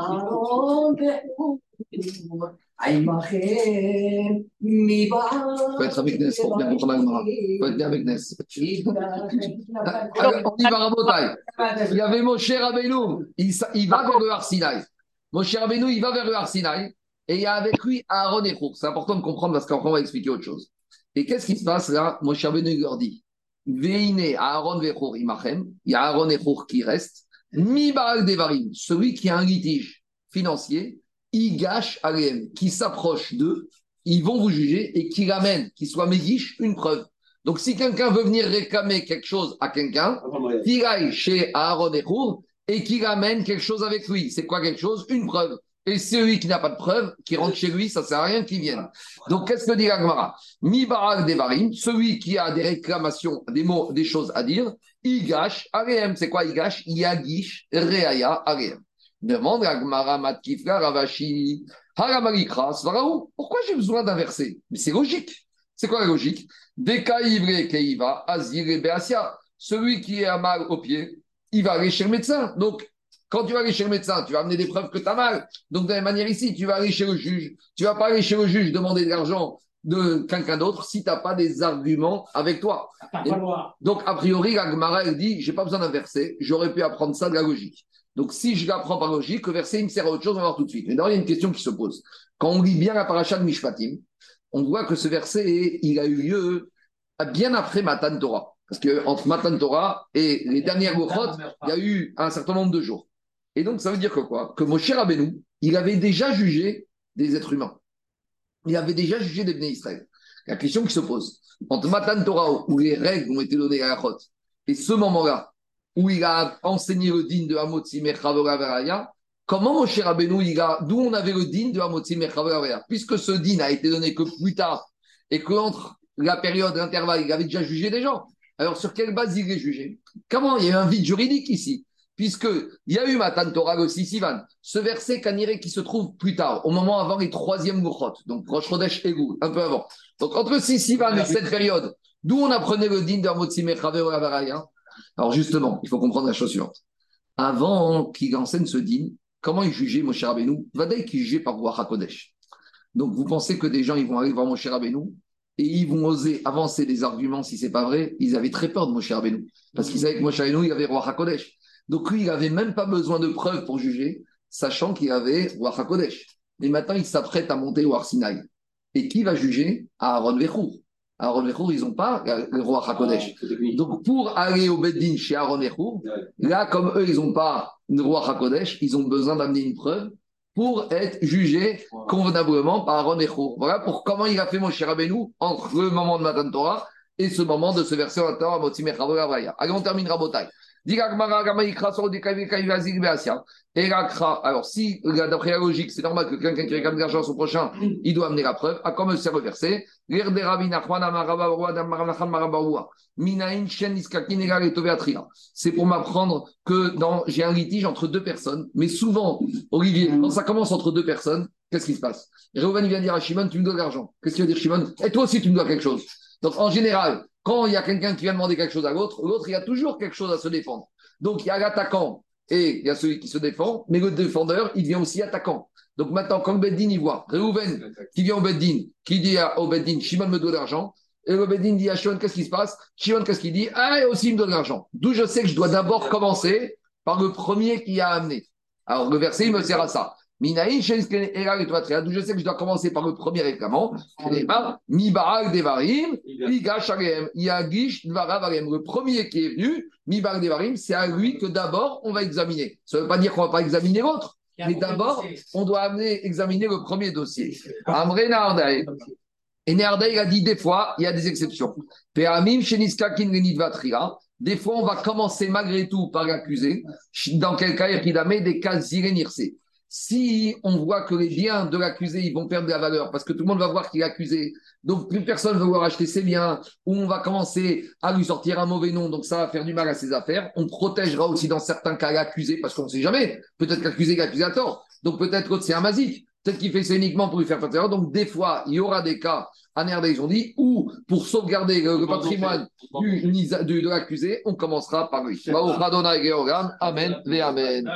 A: faut être avec Ness pour bien comprendre l'Agmara. Il faut être bien avec. Alors, on y va, Rabotai. Il y avait Moshe Rabbeinu. Il, il va vers le Arsinaï. Moshe Rabbeinu, il va vers le Arsinaï. Et il y a avec lui Aaron et. C'est important de comprendre parce qu'après, on va expliquer autre chose. Et qu'est-ce qui se passe là? Moshe Rabbeinu leur dit Veine Aaron Vechour Imachem. Il y a Aaron et qui restent. Mi Baal Devarim. Celui qui a un litige financier Igash Alem, qui s'approche d'eux, ils vont vous juger et qui ramène, qui soit méguiche, une preuve. Donc, si quelqu'un veut venir réclamer quelque chose à quelqu'un, qu'il aille chez Aaron et et qu'il ramène quelque chose avec lui. C'est quoi quelque chose? Une preuve. Et celui qui n'a pas de preuve, qui rentre chez lui, ça ne sert à rien qu'il vienne. Donc, qu'est-ce que dit Agmara Mi barak devarim, celui qui a des réclamations, des mots, des choses à dire, Igash Alem. C'est quoi Igash? Yagish Reaya Alem. Demande à Gmara Matkifra Ravashi Haramarikras Pourquoi j'ai besoin d'un verset? Mais c'est logique. C'est quoi la logique? Keiva Azir Beasia. Celui qui a mal au pied, il va aller chez le médecin. Donc, quand tu vas aller chez le médecin, tu vas amener des preuves que tu as mal. Donc, de la même manière ici, tu vas aller chez le juge. Tu vas pas aller chez le juge demander de l'argent de quelqu'un d'autre si tu n'as pas des arguments avec toi. donc, a priori, la Gemara, elle dit, j'ai pas besoin d'un verset, j'aurais pu apprendre ça de la logique. Donc, si je l'apprends par logique, le verset, il me sert à autre chose, on va voir tout de suite. Mais d'abord, il y a une question qui se pose. Quand on lit bien la paracha de Mishpatim, on voit que ce verset, il a eu lieu bien après Matan Torah. Parce qu'entre Matan Torah et les dernières Gochot, il y a eu un certain nombre de jours. Et donc, ça veut dire que quoi? Que Moshe Rabbeinu, il avait déjà jugé des êtres humains. Il avait déjà jugé des bénis Israël. La question qui se pose, entre Matan Torah, où les règles ont été données à la Chot, et ce moment-là, où il a enseigné le din de Hamotzi Veraya, comment Moshe Rabbeinu, il a, d'où on avait le din de Hamotzi Veraya Puisque ce din a été donné que plus tard, et qu'entre la période, l'intervalle, il avait déjà jugé des gens. Alors, sur quelle base il est jugé? Comment? Il y a un vide juridique ici. Puisqu'il y a eu Matan Torah aussi, Sivan, ce verset Kanire qui se trouve plus tard, au moment avant les troisièmes Mouchot, donc Rosh Chodesh et un peu avant. Donc entre Sivan et cette période, d'où on apprenait le din d'Armotzime Avaraya Alors justement, il faut comprendre la chose suivante. Avant qu'il enseigne ce din, comment il jugeait Moshe Rabbeinu? Vadaï qui jugeait par Roi HaKodesh. Donc vous pensez que des gens ils vont arriver voir Moshe Rabbeinu et ils vont oser avancer des arguments si c'est pas vrai, ils avaient très peur de Moshe Rabbeinu. Parce qu'ils savaient que Moshe Rabbeinu, il avait roi HaKodesh. Donc lui, il n'avait même pas besoin de preuves pour juger, sachant qu'il avait roi HaKodesh. Et maintenant, il s'apprête à monter au Arsinaï. Et qui va juger? Aaron Vechour. Aaron Vechour, ils n'ont pas le roi HaKodesh. Ah, Donc pour aller au Beddin chez Aaron Vechour, là, comme eux, ils n'ont pas le roi HaKodesh, ils ont besoin d'amener une preuve pour être jugé convenablement par Aaron Vechour. Voilà pour comment il a fait mon cher Rabbeinu entre le moment de Matan Torah et ce moment de ce verset à Torah, Allez, on termine Rabotai. Alors, si, d'après la logique, c'est normal que quelqu'un qui réclame de l'argent à son prochain, il doit amener la preuve. À quoi me sert le verset C'est pour m'apprendre que j'ai un litige entre deux personnes. Mais souvent, Olivier, quand ça commence entre deux personnes, qu'est-ce qui se passe? Réhouven vient dire à Shimon, tu me dois de l'argent. Qu'est-ce qu'il veut dire Shimon? Et toi aussi, tu me dois quelque chose. Donc, en général, quand il y a quelqu'un qui vient demander quelque chose à l'autre, l'autre, il y a toujours quelque chose à se défendre. Donc, il y a l'attaquant et il y a celui qui se défend, mais le défendeur, il devient aussi attaquant. Donc maintenant, quand le Beddin y voit, Réhouven qui vient au Beddin, qui dit au Beddin, Shimon me doit de l'argent, et le Beddin dit à Shimon, qu'est-ce qui se passe? Shimon, qu'est-ce qu'il dit? Ah, aussi, il me doit de l'argent. D'où je sais que je dois d'abord commencer par le premier qui a amené. Alors, le verset, il me sert à ça. D'où je sais que je dois commencer par le premier réclamant. Le premier qui est venu, Mi Barak Devarim, c'est à lui que d'abord on va examiner. Ça ne veut pas dire qu'on ne va pas examiner l'autre. Mais d'abord, on doit amener, examiner le premier dossier. Amre Nardai. Et Nardai a dit des fois, il y a des exceptions. Des fois, on va commencer malgré tout par l'accuser. Dans quel cas, il a mis des cas. Si on voit que les biens de l'accusé, ils vont perdre de la valeur parce que tout le monde va voir qu'il est accusé, donc plus personne ne va vouloir acheter ses biens, ou on va commencer à lui sortir un mauvais nom, donc ça va faire du mal à ses affaires, on protégera aussi dans certains cas l'accusé parce qu'on ne sait jamais. Peut-être qu'accusé à tort. Donc peut-être que c'est un masique. Peut-être qu'il fait ça uniquement pour lui faire faire Donc des fois, il y aura des cas, à ils ont dit, où pour sauvegarder le, patrimoine du, de l'accusé, on commencera par lui. Amen, amen.